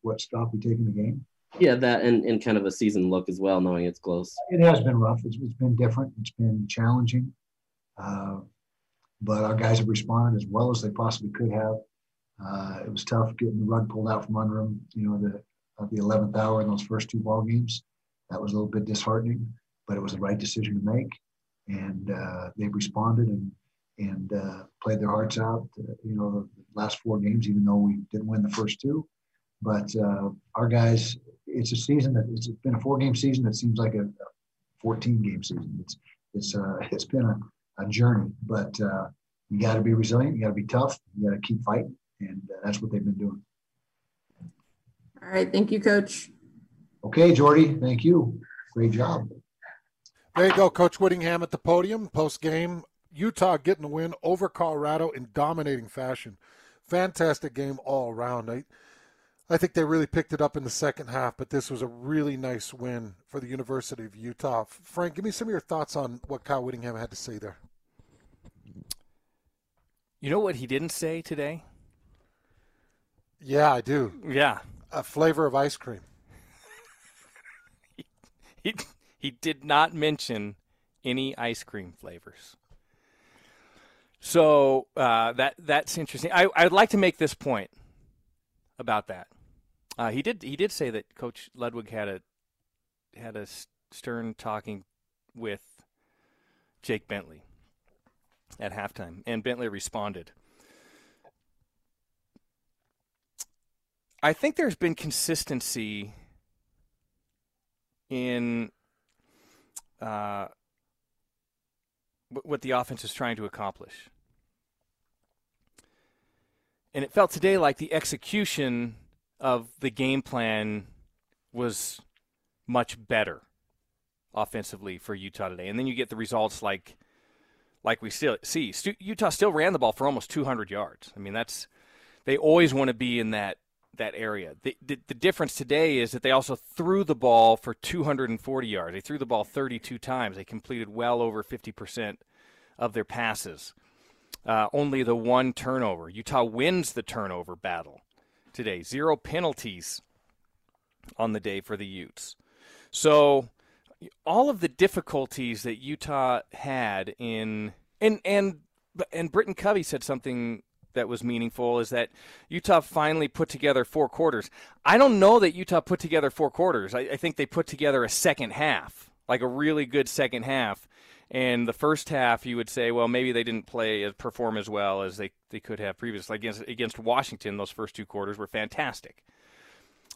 What stock we take in the game? Yeah, that and, and kind of a season look as well, knowing it's close. It has been rough. it's, it's been different. It's been challenging. Uh, but our guys have responded as well as they possibly could have. Uh, it was tough getting the rug pulled out from under them, you know, the, at the 11th hour in those first two ball games. That was a little bit disheartening, but it was the right decision to make. And uh, they've responded and and uh, played their hearts out, uh, you know, the last four games, even though we didn't win the first two. But uh, our guys, it's a season that it's been a four game season that seems like a 14 game season. It's it's it's been a, a journey, but uh, you got to be resilient. You got to be tough. You got to keep fighting, and uh, that's what they've been doing. All right, thank you, Coach. Okay, Jordy, thank you. Great job. There you go, Coach Whittingham at the podium post game. Utah getting the win over Colorado in dominating fashion. Fantastic game all around. I, I think they really picked it up in the second half, but this was a really nice win for the University of Utah. Frank, give me some of your thoughts on what Kyle Whittingham had to say there. You know what he didn't say today? Yeah, I do. Yeah. A flavor of ice cream. he, he, he did not mention any ice cream flavors. So uh, that that's interesting. I, I'd like to make this point about that. Uh, he did he did say that Coach Ludwig had a had a stern talking with Jake Bentley at halftime, and Bentley responded. I think there's been consistency in uh, what the offense is trying to accomplish. And it felt today like the execution of the game plan was much better offensively for Utah today. And then you get the results like like we still see. Utah still ran the ball for almost 200 yards. I mean, that's they always want to be in that that area. The, the, the, difference today is that they also threw the ball for 240 yards. They threw the ball 32 times. They completed well over 50% of their passes. Uh, only the one turnover. Utah wins the turnover battle today. Zero penalties on the day for the Utes. So all of the difficulties that Utah had in and and and Britain Covey said something that was meaningful is that Utah finally put together four quarters. I don't know that Utah put together four quarters. I, I think they put together a second half, like a really good second half. And the first half, you would say, well, maybe they didn't play perform as well as they, they could have previously against against Washington. Those first two quarters were fantastic.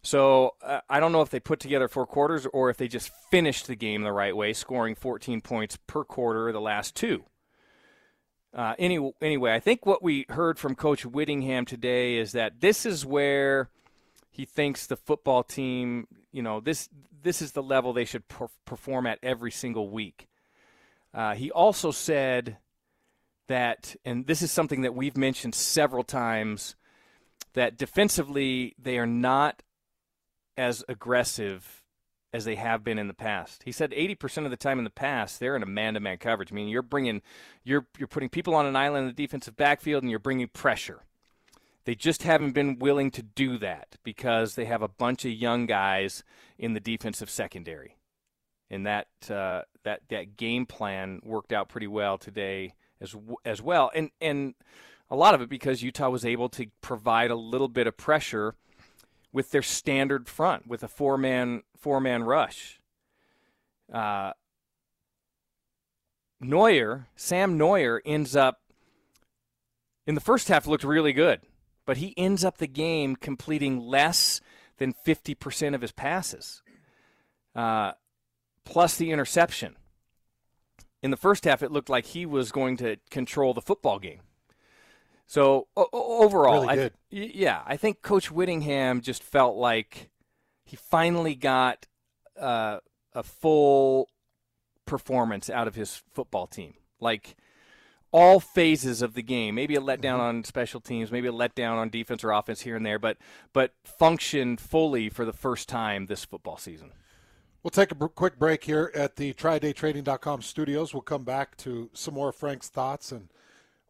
So uh, I don't know if they put together four quarters or if they just finished the game the right way, scoring 14 points per quarter the last two. Uh, any, anyway, I think what we heard from Coach Whittingham today is that this is where he thinks the football team, you know, this this is the level they should per- perform at every single week. Uh, he also said that, and this is something that we've mentioned several times, that defensively they are not as aggressive as they have been in the past. He said 80% of the time in the past they're in a man-to-man coverage. I mean, you're bringing you're you're putting people on an island in the defensive backfield and you're bringing pressure. They just haven't been willing to do that because they have a bunch of young guys in the defensive secondary. And that uh, that that game plan worked out pretty well today as as well. And and a lot of it because Utah was able to provide a little bit of pressure with their standard front with a four man four man rush. Uh, Noyer, Sam Noyer ends up in the first half looked really good, but he ends up the game completing less than 50% of his passes, uh, plus the interception. In the first half, it looked like he was going to control the football game. So o- overall, really I, yeah, I think Coach Whittingham just felt like he finally got uh, a full performance out of his football team. Like all phases of the game, maybe a letdown Mm-hmm. on special teams, maybe a letdown on defense or offense here and there, but but functioned fully for the first time this football season. We'll take a quick break here at the TryDayTrading.com studios. We'll come back to some more Frank's thoughts and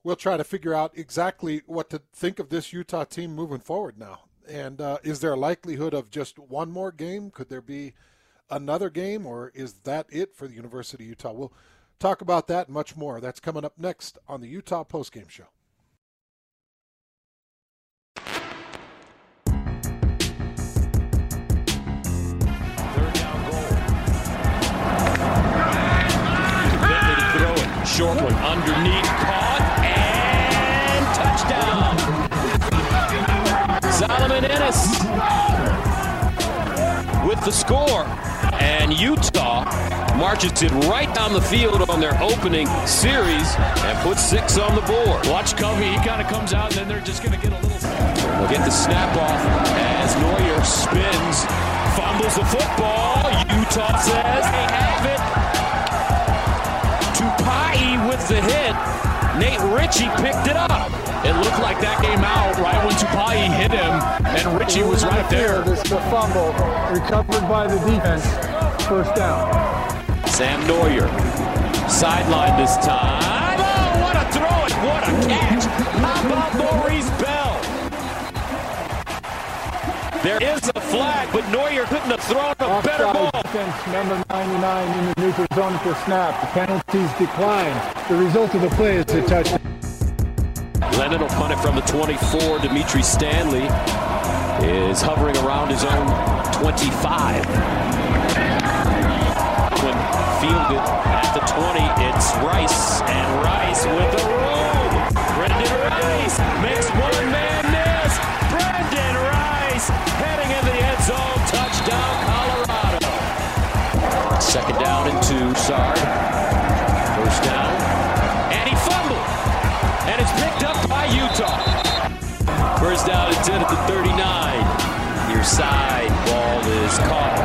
we'll try to figure out exactly what to think of this Utah team moving forward now. And uh, is there a likelihood of just one more game? Could there be another game, or is that it for the University of Utah? We'll talk about that and much more. That's coming up next on the Utah Postgame Show. Short one underneath, caught, and touchdown. Solomon Enis with the score. And Utah marches it right down the field on their opening series and puts six on the board. Watch Covey, he kind of comes out, and then they're just going to get a little. They'll get the snap off as Noyer spins, fumbles the football. Utah says they have it. Tupai with the hit. Nate Ritchie picked it up. It looked like that came out right when Tupai hit him, and Ritchie was right there. This is a fumble recovered by the defense. First down. Sam Noyer, sideline this time. Oh, what a throw and what a catch! How about Maurice There is a flag, but Noyer couldn't have thrown a better Offside ball. defense number 99 in the neutral zone for snap. The penalties decline. The result of the play is a touchdown. Lennon will punt it from the 24. Dimitri Stanley is hovering around his own 25. When fielded at the 20, it's Rice, and Rice with the roll. Brenden Rice makes one man and two. Sard. First down. And he fumbled. And it's picked up by Utah. First down and 10 at the 39. Near side. Ball is caught.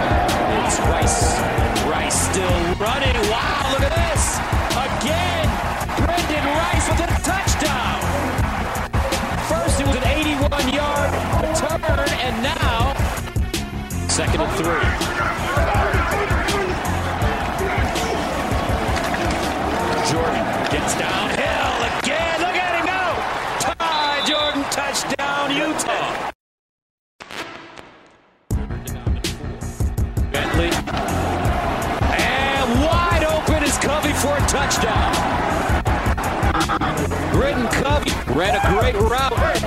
It's Rice. Rice still running. Wow, look at this. Again. Brenden Rice with a touchdown. First it was an 81 yard return, and now second and three. Touchdown. Britain Covey ran a great route.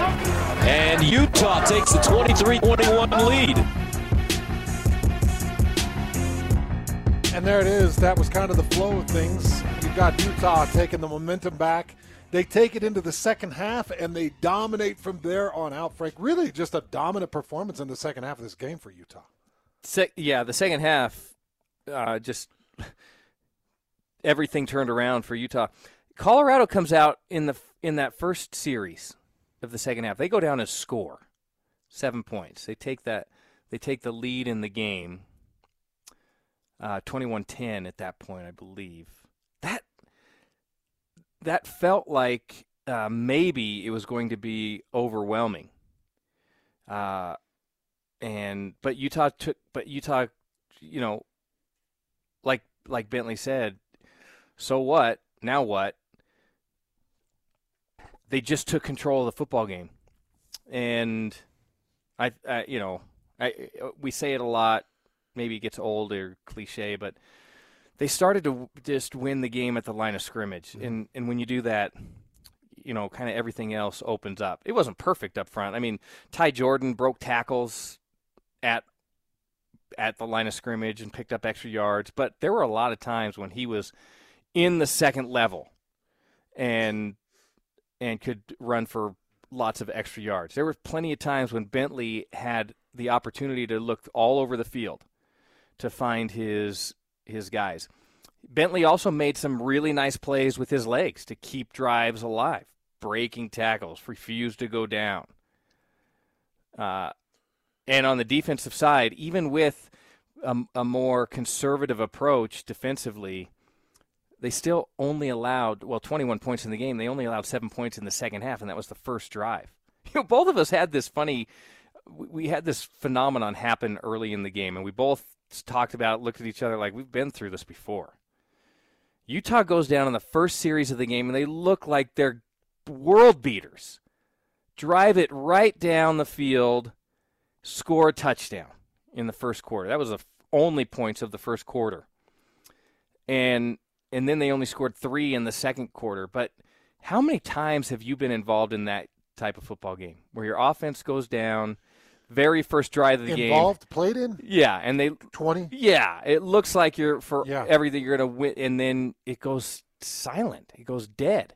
And Utah takes the 23-21 lead. And there it is. That was kind of the flow of things. You've got Utah taking the momentum back. They take it into the second half and they dominate from there on out, Frank. Really just a dominant performance in the second half of this game for Utah. Se- yeah, the second half, uh, just everything turned around for Utah. Colorado comes out in the in that first series of the second half. They go down a score seven points. They take that. They take the lead in the game. Uh, 21-10 at that point, I believe. That that felt like uh, maybe it was going to be overwhelming. Uh, and but Utah took, but Utah, you know, like like Bentley said, so what? Now what? They just took control of the football game, and I, I you know, I we say it a lot. Maybe it gets old or cliche, but they started to just win the game at the line of scrimmage, mm-hmm. and and when you do that, you know, kind of everything else opens up. It wasn't perfect up front. I mean, Ty Jordan broke tackles at at the line of scrimmage and picked up extra yards, but there were a lot of times when he was in the second level and and could run for lots of extra yards. There were plenty of times when Bentley had the opportunity to look all over the field to find his his guys. Bentley also made some really nice plays with his legs to keep drives alive, breaking tackles, refused to go down. Uh, and on the defensive side, even with a, a, more conservative approach defensively, they still only allowed, well, 21 points in the game. They only allowed seven points in the second half, and that was the first drive. You know, both of us had this funny, we had this phenomenon happen early in the game, and we both talked about looked at each other like we've been through this before. Utah goes down in the first series of the game, and they look like they're world beaters. Drive it right down the field score a touchdown in the first quarter. That was the only points of the first quarter. And and then they only scored 3 in the second quarter, but how many times have you been involved in that type of football game where your offense goes down very first drive of the involved, game? Involved? Played in? Yeah and they 20 yeah it looks like you're for Yeah. everything you're gonna win and then it goes silent. It goes dead.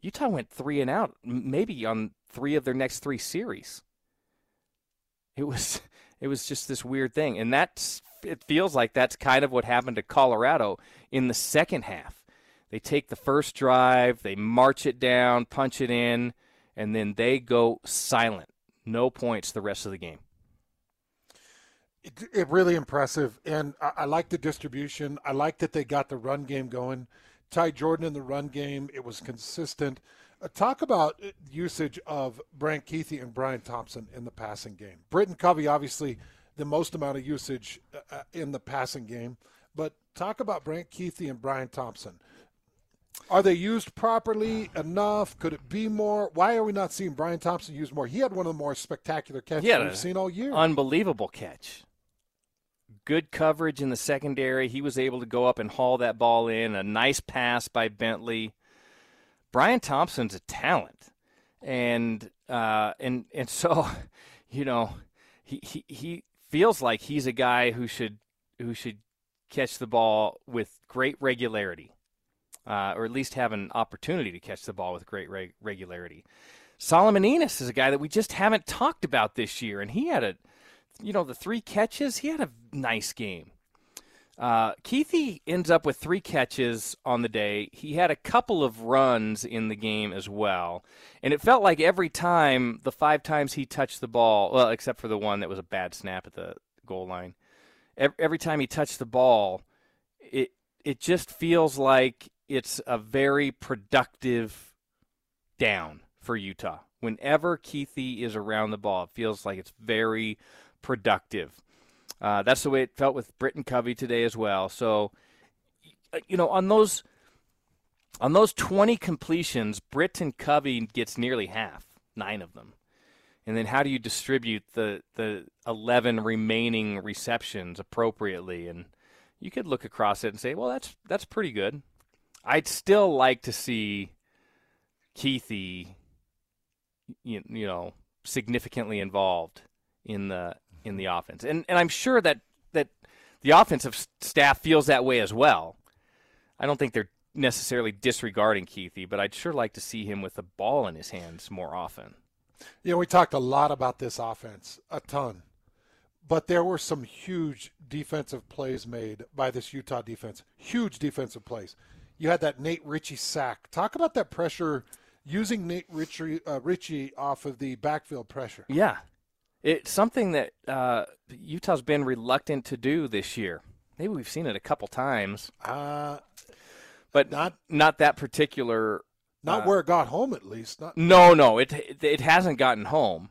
Utah went three and out maybe on three of their next three series. It was it was just this weird thing. And that's it feels like that's kind of what happened to colorado in the second half they take the first drive they march it down punch it in and then they go silent no points the rest of the game it, it really impressive, and I, I like the distribution. I like that they got the run game going. Ty Jordan in the run game, it was consistent. Uh, talk about uh, usage of Brant Kuithe and Brian Thompson in the passing game. Britain Covey, obviously, the most amount of usage uh, uh, in the passing game. But talk about Brant Kuithe and Brian Thompson. Are they used properly enough? Could it be more? Why are we not seeing Brian Thompson used more? He had one of the more spectacular catches He had we've seen all year. Unbelievable catch. Good coverage in the secondary. He was able to go up and haul that ball in. A nice pass by Bentley. Brian Thompson's a talent, and uh, and and so, you know, he, he he feels like he's a guy who should who should catch the ball with great regularity, uh, or at least have an opportunity to catch the ball with great reg- regularity. Solomon Enis is a guy that we just haven't talked about this year, and he had a, you know, the three catches. He had a nice game. Uh, Kuithe ends up with three catches on the day. He had a couple of runs in the game as well, and it felt like every time the five times he touched the ball, well, except for the one that was a bad snap at the goal line, every, time he touched the ball, it it just feels like it's a very productive down for Utah. Whenever Kuithe is around the ball, it feels like it's very productive. Uh, that's the way it felt with Britain Covey today as well. So, you know, on those on those 20 completions, Britain Covey gets nearly half, nine of them. And then how do you distribute the the 11 remaining receptions appropriately? And you could look across it and say, well, that's that's pretty good. I'd still like to see Kuithe, you, you know, significantly involved in the in the offense, and and I'm sure that that the offensive staff feels that way as well. I don't think they're necessarily disregarding Kuithe, but I'd sure like to see him with the ball in his hands more often. Yeah, we talked a lot about this offense, a ton. But there were some huge defensive plays made by this Utah defense. Huge defensive plays. You had that Nate Ritchie sack. Talk about that pressure using Nate Ritchie, uh, Ritchie off of the backfield pressure. Yeah. It's something that uh, Utah's been reluctant to do this year. Maybe we've seen it a couple times. Uh, but not not that particular. Not uh, where it got home, at least. Not, no, no, it it hasn't gotten home,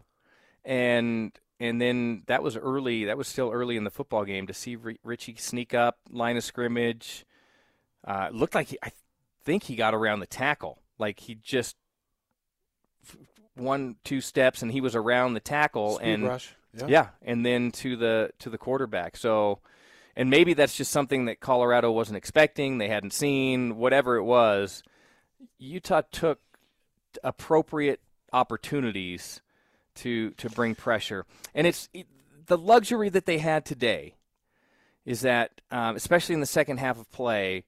and and then that was early. That was still early in the football game to see Ritchie sneak up line of scrimmage. Uh, looked like he, I think he got around the tackle. Like he just one two steps and he was around the tackle Speed and rush. Yeah. yeah, and then to the to the quarterback. So, and maybe that's just something that Colorado wasn't expecting. They hadn't seen whatever it was. Utah took appropriate opportunities to to bring pressure, and it's it, the luxury that they had today is that, um, especially in the second half of play,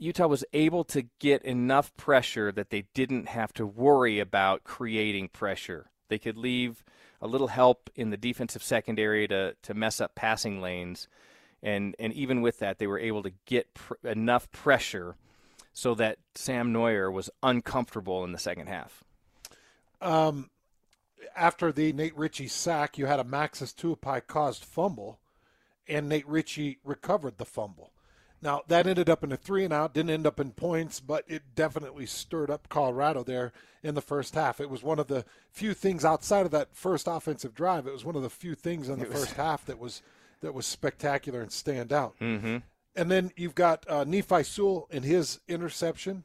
Utah was able to get enough pressure that they didn't have to worry about creating pressure. They could leave a little help in the defensive secondary to, to mess up passing lanes. And, and even with that, they were able to get pr- enough pressure so that Sam Noyer was uncomfortable in the second half. Um, after the Nate Ritchie sack, you had a Maxs Tupai caused fumble, and Nate Ritchie recovered the fumble. Now, that ended up in a three and out, didn't end up in points, but it definitely stirred up Colorado there in the first half. It was one of the few things outside of that first offensive drive. It was one of the few things in the was- first half that was that was spectacular and stand out. Mm-hmm. And then you've got uh, Nephi Sewell and his interception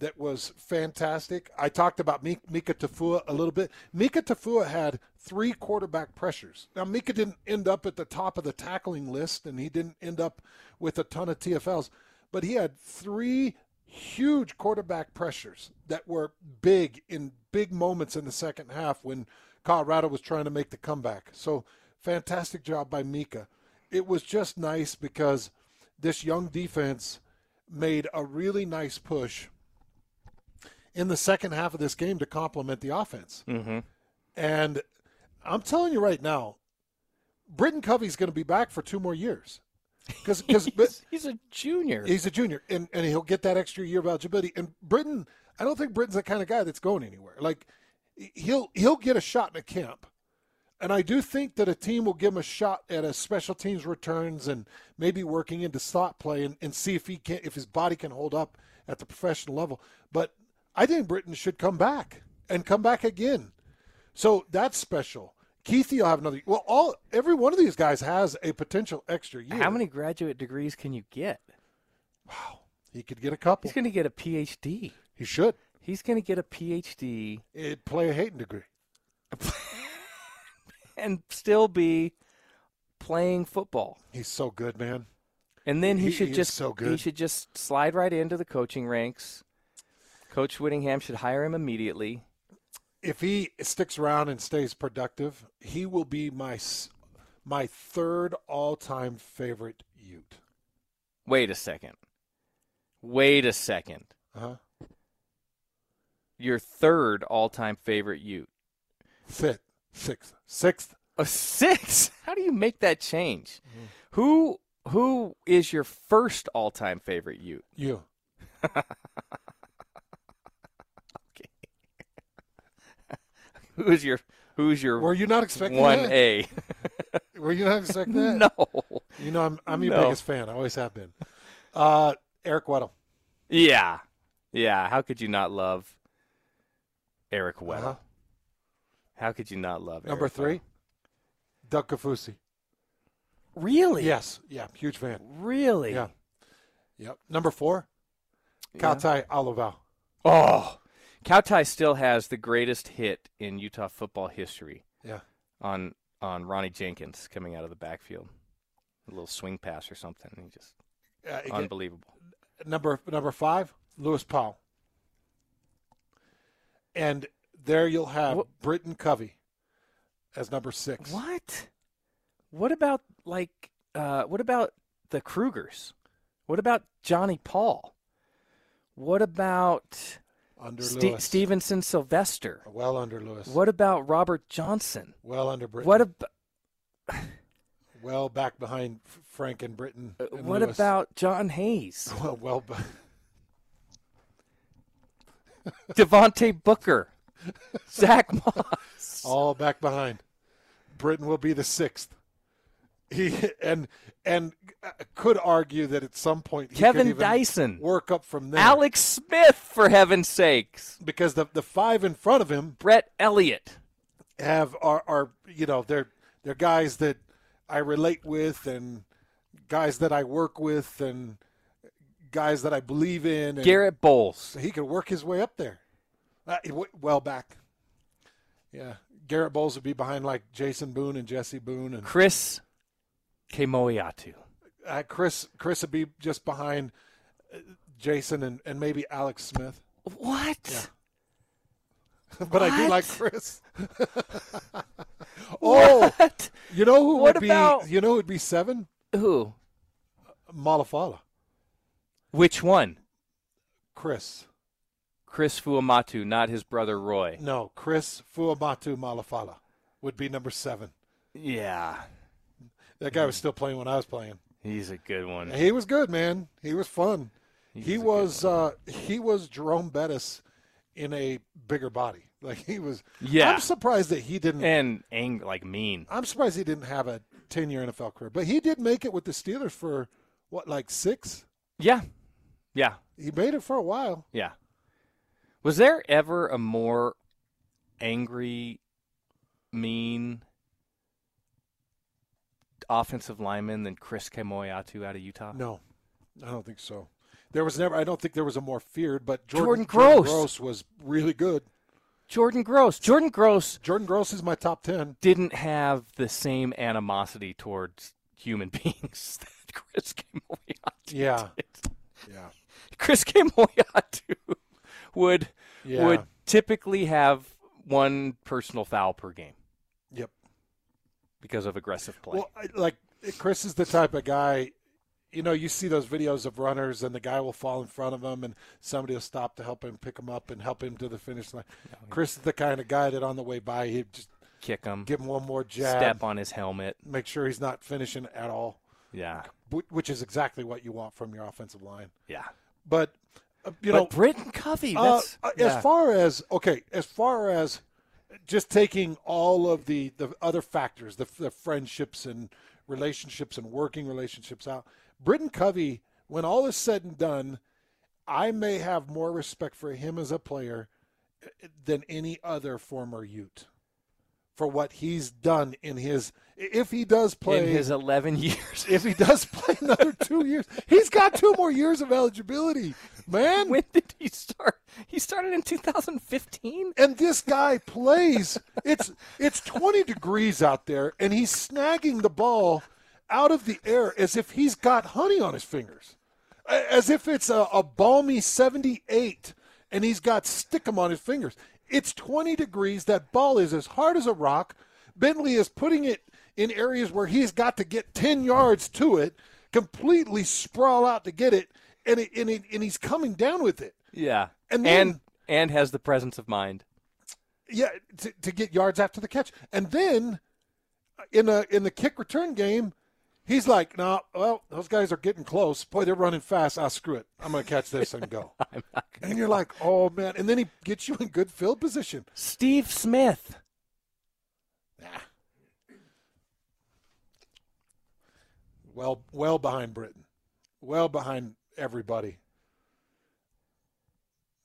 that was fantastic. I talked about Mika Tafua a little bit. Mika Tafua had three quarterback pressures. Now, Mika didn't end up at the top of the tackling list, and he didn't end up with a ton of TFLs, but he had three huge quarterback pressures that were big in big moments in the second half when Colorado was trying to make the comeback. So, fantastic job by Mika. It was just nice because this young defense made a really nice push in the second half of this game to complement the offense. Mm-hmm. And I'm telling you right now, Britain Covey's going to be back for two more years. Because he's, he's a junior. He's a junior, and, and he'll get that extra year of eligibility. And Britain, I don't think Britain's the kind of guy that's going anywhere. Like he'll he'll get a shot in a camp, and I do think that a team will give him a shot at a special teams returns and maybe working into slot play and, and see if he can if his body can hold up at the professional level. But I think Britain should come back and come back again. So that's special. Kuithe will have another. Well, all every one of these guys has a potential extra year. How many graduate degrees can you get? Wow, he could get a couple. He's going to get a PhD. He should. He's going to get a PhD. It play a Hayton degree. and still be playing football. He's so good, man. And then he, He should just so good. he should just slide right into the coaching ranks. Coach Whittingham should hire him immediately. If he sticks around and stays productive, he will be my my third all-time favorite Ute. Wait a second. Wait a second. Uh-huh. Your third all-time favorite Ute. Fifth, sixth, sixth. A six? How do you make that change? Who who is your first all-time favorite Ute? You. Who's your Who's your Were you not expecting one that? A? Were you not expecting that? No. You know, I'm I'm your No. biggest fan. I always have been. Uh, Eric Weddle. Yeah, yeah. How could you not love Eric Weddle? Uh-huh. How could you not love Number Eric three, Doug Kafusi. Really? Yes. Yeah. Huge fan. Really? Yeah. Yep. Number four, Kautai Aluval. Oh, Cowtie still has the greatest hit in Utah football history. Yeah. On on Ronnie Jenkins coming out of the backfield, a little swing pass or something. He just Uh, again, unbelievable. Number number five, Lewis Powell. And there you'll have Britain Covey as number six. What? What about like uh, what about the Krugers? What about Johnny Paul? What about Under Lewis. Stevenson Sylvester? Well under Lewis. What about Robert Johnson? Well under Britain. What about well back behind Frank and Britain. and Uh, what Lewis. about John Hayes? Well, well be- Devontae Booker, Zach Moss. all back behind. Britain will be the sixth. He and and uh, could argue that at some point he could Kevin Dyson. work up from there. Alex Smith, for heaven's sakes. because the the five in front of him, Brett Elliott, have are are you know they're they're guys that I relate with and guys that I work with and guys that I believe in. And Garrett Bowles. he could work his way up there. Uh, well back. Yeah, Garrett Bowles would be behind like Jason Boone and Jesse Boone and Chris Kemoeatu. uh, Chris. Chris would be just behind uh, Jason and, and maybe Alex Smith. What? Yeah. but I do like Chris. oh, What? you know who What would about- be? You know who would be seven? Who? Ma'afala. Which one? Chris. Chris Fuamatu, not his brother Roy. No, Chris Fuamatu Ma'afala would be number seven. Yeah, That guy was still playing when I was playing. he's a good one. He was good, man. He was fun. He's he was uh, he was Jerome Bettis in a bigger body. Like he was. Yeah. I'm surprised that he didn't. And ang- like mean. I'm surprised he didn't have a 10 year NFL career, but he did make it with the Steelers for what, like six? Yeah, yeah, He made it for a while. yeah. Was there ever a more angry, mean offensive lineman than Chris Kemoeatu out of Utah? No, I don't think so. There was never. I don't think there was a more feared, but Jordan Jordan, Gross. Gross was really good. Jordan Gross. Jordan Gross Jordan Gross is my top ten. didn't have the same animosity towards human beings that Chris Kemoeatu Yeah. did. Yeah. Chris Kemoeatu would Yeah. would typically have one personal foul per game Yep. Because of aggressive play. Well, I, like Chris is the type of guy. You know, you see those videos of runners, and the guy will fall in front of him, and somebody will stop to help him pick him up and help him to the finish line. Chris is the kind of guy that on the way by, he'd just Kick him, give him one more jab, step on his helmet. make sure he's not finishing at all, Yeah, which is exactly what you want from your offensive line. yeah. But uh, you but know, Britain Covey. Uh, uh, yeah. As far as okay, as far as just taking all of the the other factors, the, the friendships and relationships and working relationships out, Britain Covey, when all is said and done, I may have more respect for him as a player uh, than any other former Ute for what he's done in his. If he does play in his 11 years. if he does play another two years, he's got two more years of eligibility, man. when did he start? He started in 2015. and this guy plays it's it's 20 degrees out there and he's snagging the ball out of the air as if he's got honey on his fingers as if it's a, a balmy 78 and he's got stickum on his fingers it's 20 degrees. That ball is as hard as a rock. Bentley is putting it in areas where he's got to get 10 yards to it completely sprawl out to get it and, it, and, it, and he's coming down with it. Yeah, And then- and and has the presence of mind. Yeah, to, to get yards after the catch, and then uh, in a in the kick return game, he's like, "No, well, those guys are getting close. Boy, they're running fast. Ah, screw it. I'm going to catch this and go." and you're like, "Oh man!" And then he gets you in good field position. Steve Smith. Well, well behind Britain, well behind everybody.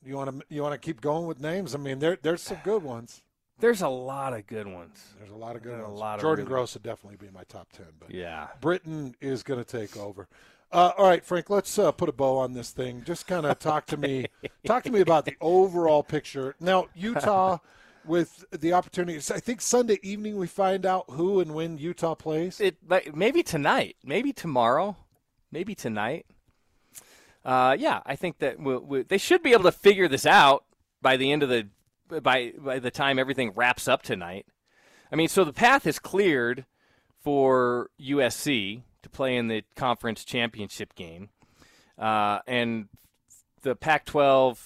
You want to you want to keep going with names? I mean, there there's some good ones. There's a lot of good ones. There's a lot of good There's a ones. lot of Jordan really- Gross would definitely be my top ten, but Yeah. Britain is going to take over. Uh, all right, Frank. Let's uh, put a bow on this thing. Just kind of talk to me. talk to me about the overall picture. Now, Utah, with the opportunity. I think Sunday evening we find out who and when Utah plays. It like, maybe tonight, maybe tomorrow, maybe tonight. Uh, yeah, I think that we we they should be able to figure this out by the end of the by by the time everything wraps up tonight. I mean, so the path is cleared for USC to play in the conference championship game, uh, and the Pac-12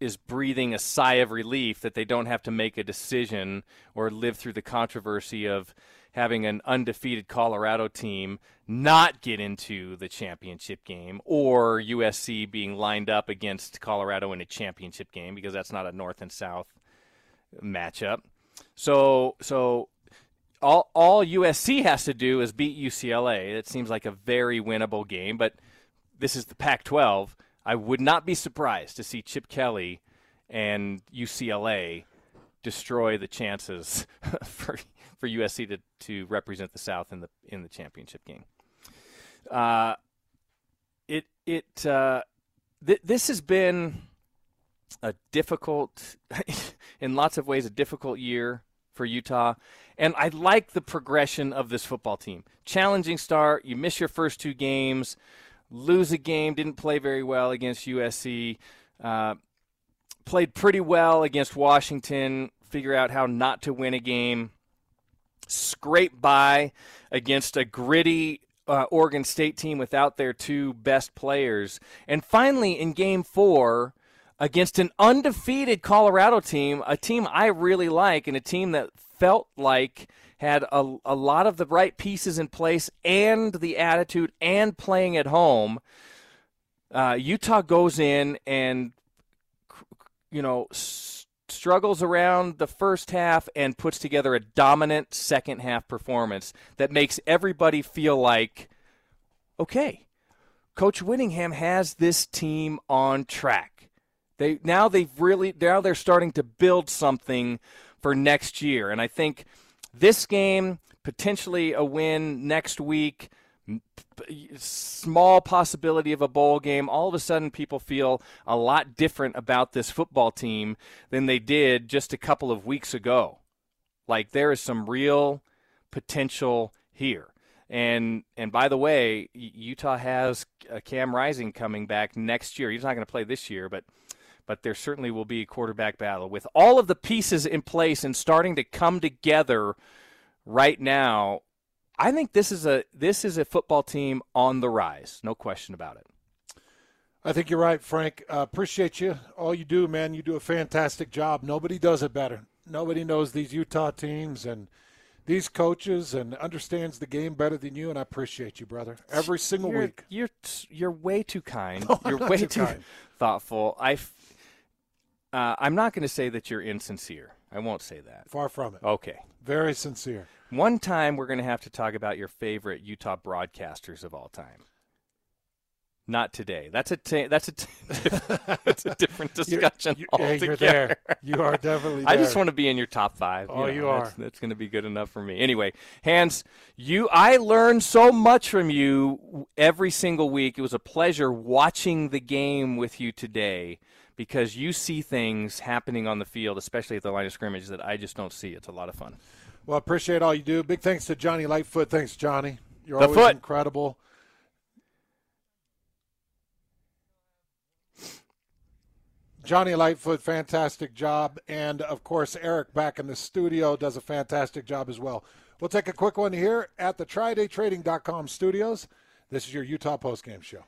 is breathing a sigh of relief that they don't have to make a decision or live through the controversy of having an undefeated Colorado team not get into the championship game or USC being lined up against Colorado in a championship game because that's not a north and south matchup. So so all all USC has to do is beat UCLA. It seems like a very winnable game, but this is the Pac-12. I would not be surprised to see Chip Kelly and UCLA destroy the chances for for USC to, to represent the South in the in the championship game. Uh, it it uh, th- this has been a difficult, in lots of ways, a difficult year for Utah. And I like the progression of this football team. Challenging start. You miss your first two games, lose a game, didn't play very well against USC. Uh, played pretty well against Washington. Figure out how not to win a game scrape by against a gritty uh, Oregon State team without their two best players. And finally, in game four, against an undefeated Colorado team, a team I really like, and a team that felt like had a, a lot of the right pieces in place and the attitude and playing at home. Uh, Utah goes in and, you know, struggles around the first half and puts together a dominant second half performance that makes everybody feel like, okay, Coach Whittingham has this team on track. They now they've really now they're starting to build something for next year, and I think this game potentially a win next week small possibility of a bowl game, all of a sudden people feel a lot different about this football team than they did just a couple of weeks ago. Like there is some real potential here. And and by the way, Utah has uh, Cam Rising coming back next year. He's not going to play this year, but but there certainly will be a quarterback battle with all of the pieces in place and starting to come together right now I think this is a this is a football team on the rise, no question about it. I think you're right, Frank. Uh, appreciate you. All you do, man, you do a fantastic job. Nobody does it better. Nobody knows these Utah teams and these coaches and understands the game better than you. And I appreciate you, brother. Every single you're, week. You're you're way too kind. No, you're way too too thoughtful. I. Uh, I'm not going to say that you're insincere. I won't say that. Far from it. Okay. Very sincere. One time we're going to have to talk about your favorite Utah broadcasters of all time. Not today. That's a that's a t- that's a different discussion You're- you- altogether. you're there. You are definitely I just want to be in your top five. Oh, you That's, are. that's going to be good enough for me. Anyway, Hans, you I learn so much from you every single week. It was a pleasure watching the game with you today because you see things happening on the field, especially at the line of scrimmage, that I just don't see. It's a lot of fun. Well, appreciate all you do. Big thanks to Johnny Lightfoot. Thanks, Johnny. You're The always foot. incredible. Johnny Lightfoot, fantastic job. And of course, Eric back in the studio does a fantastic job as well. We'll take a quick one here at the TridayTrading.com studios. This is your Utah postgame show.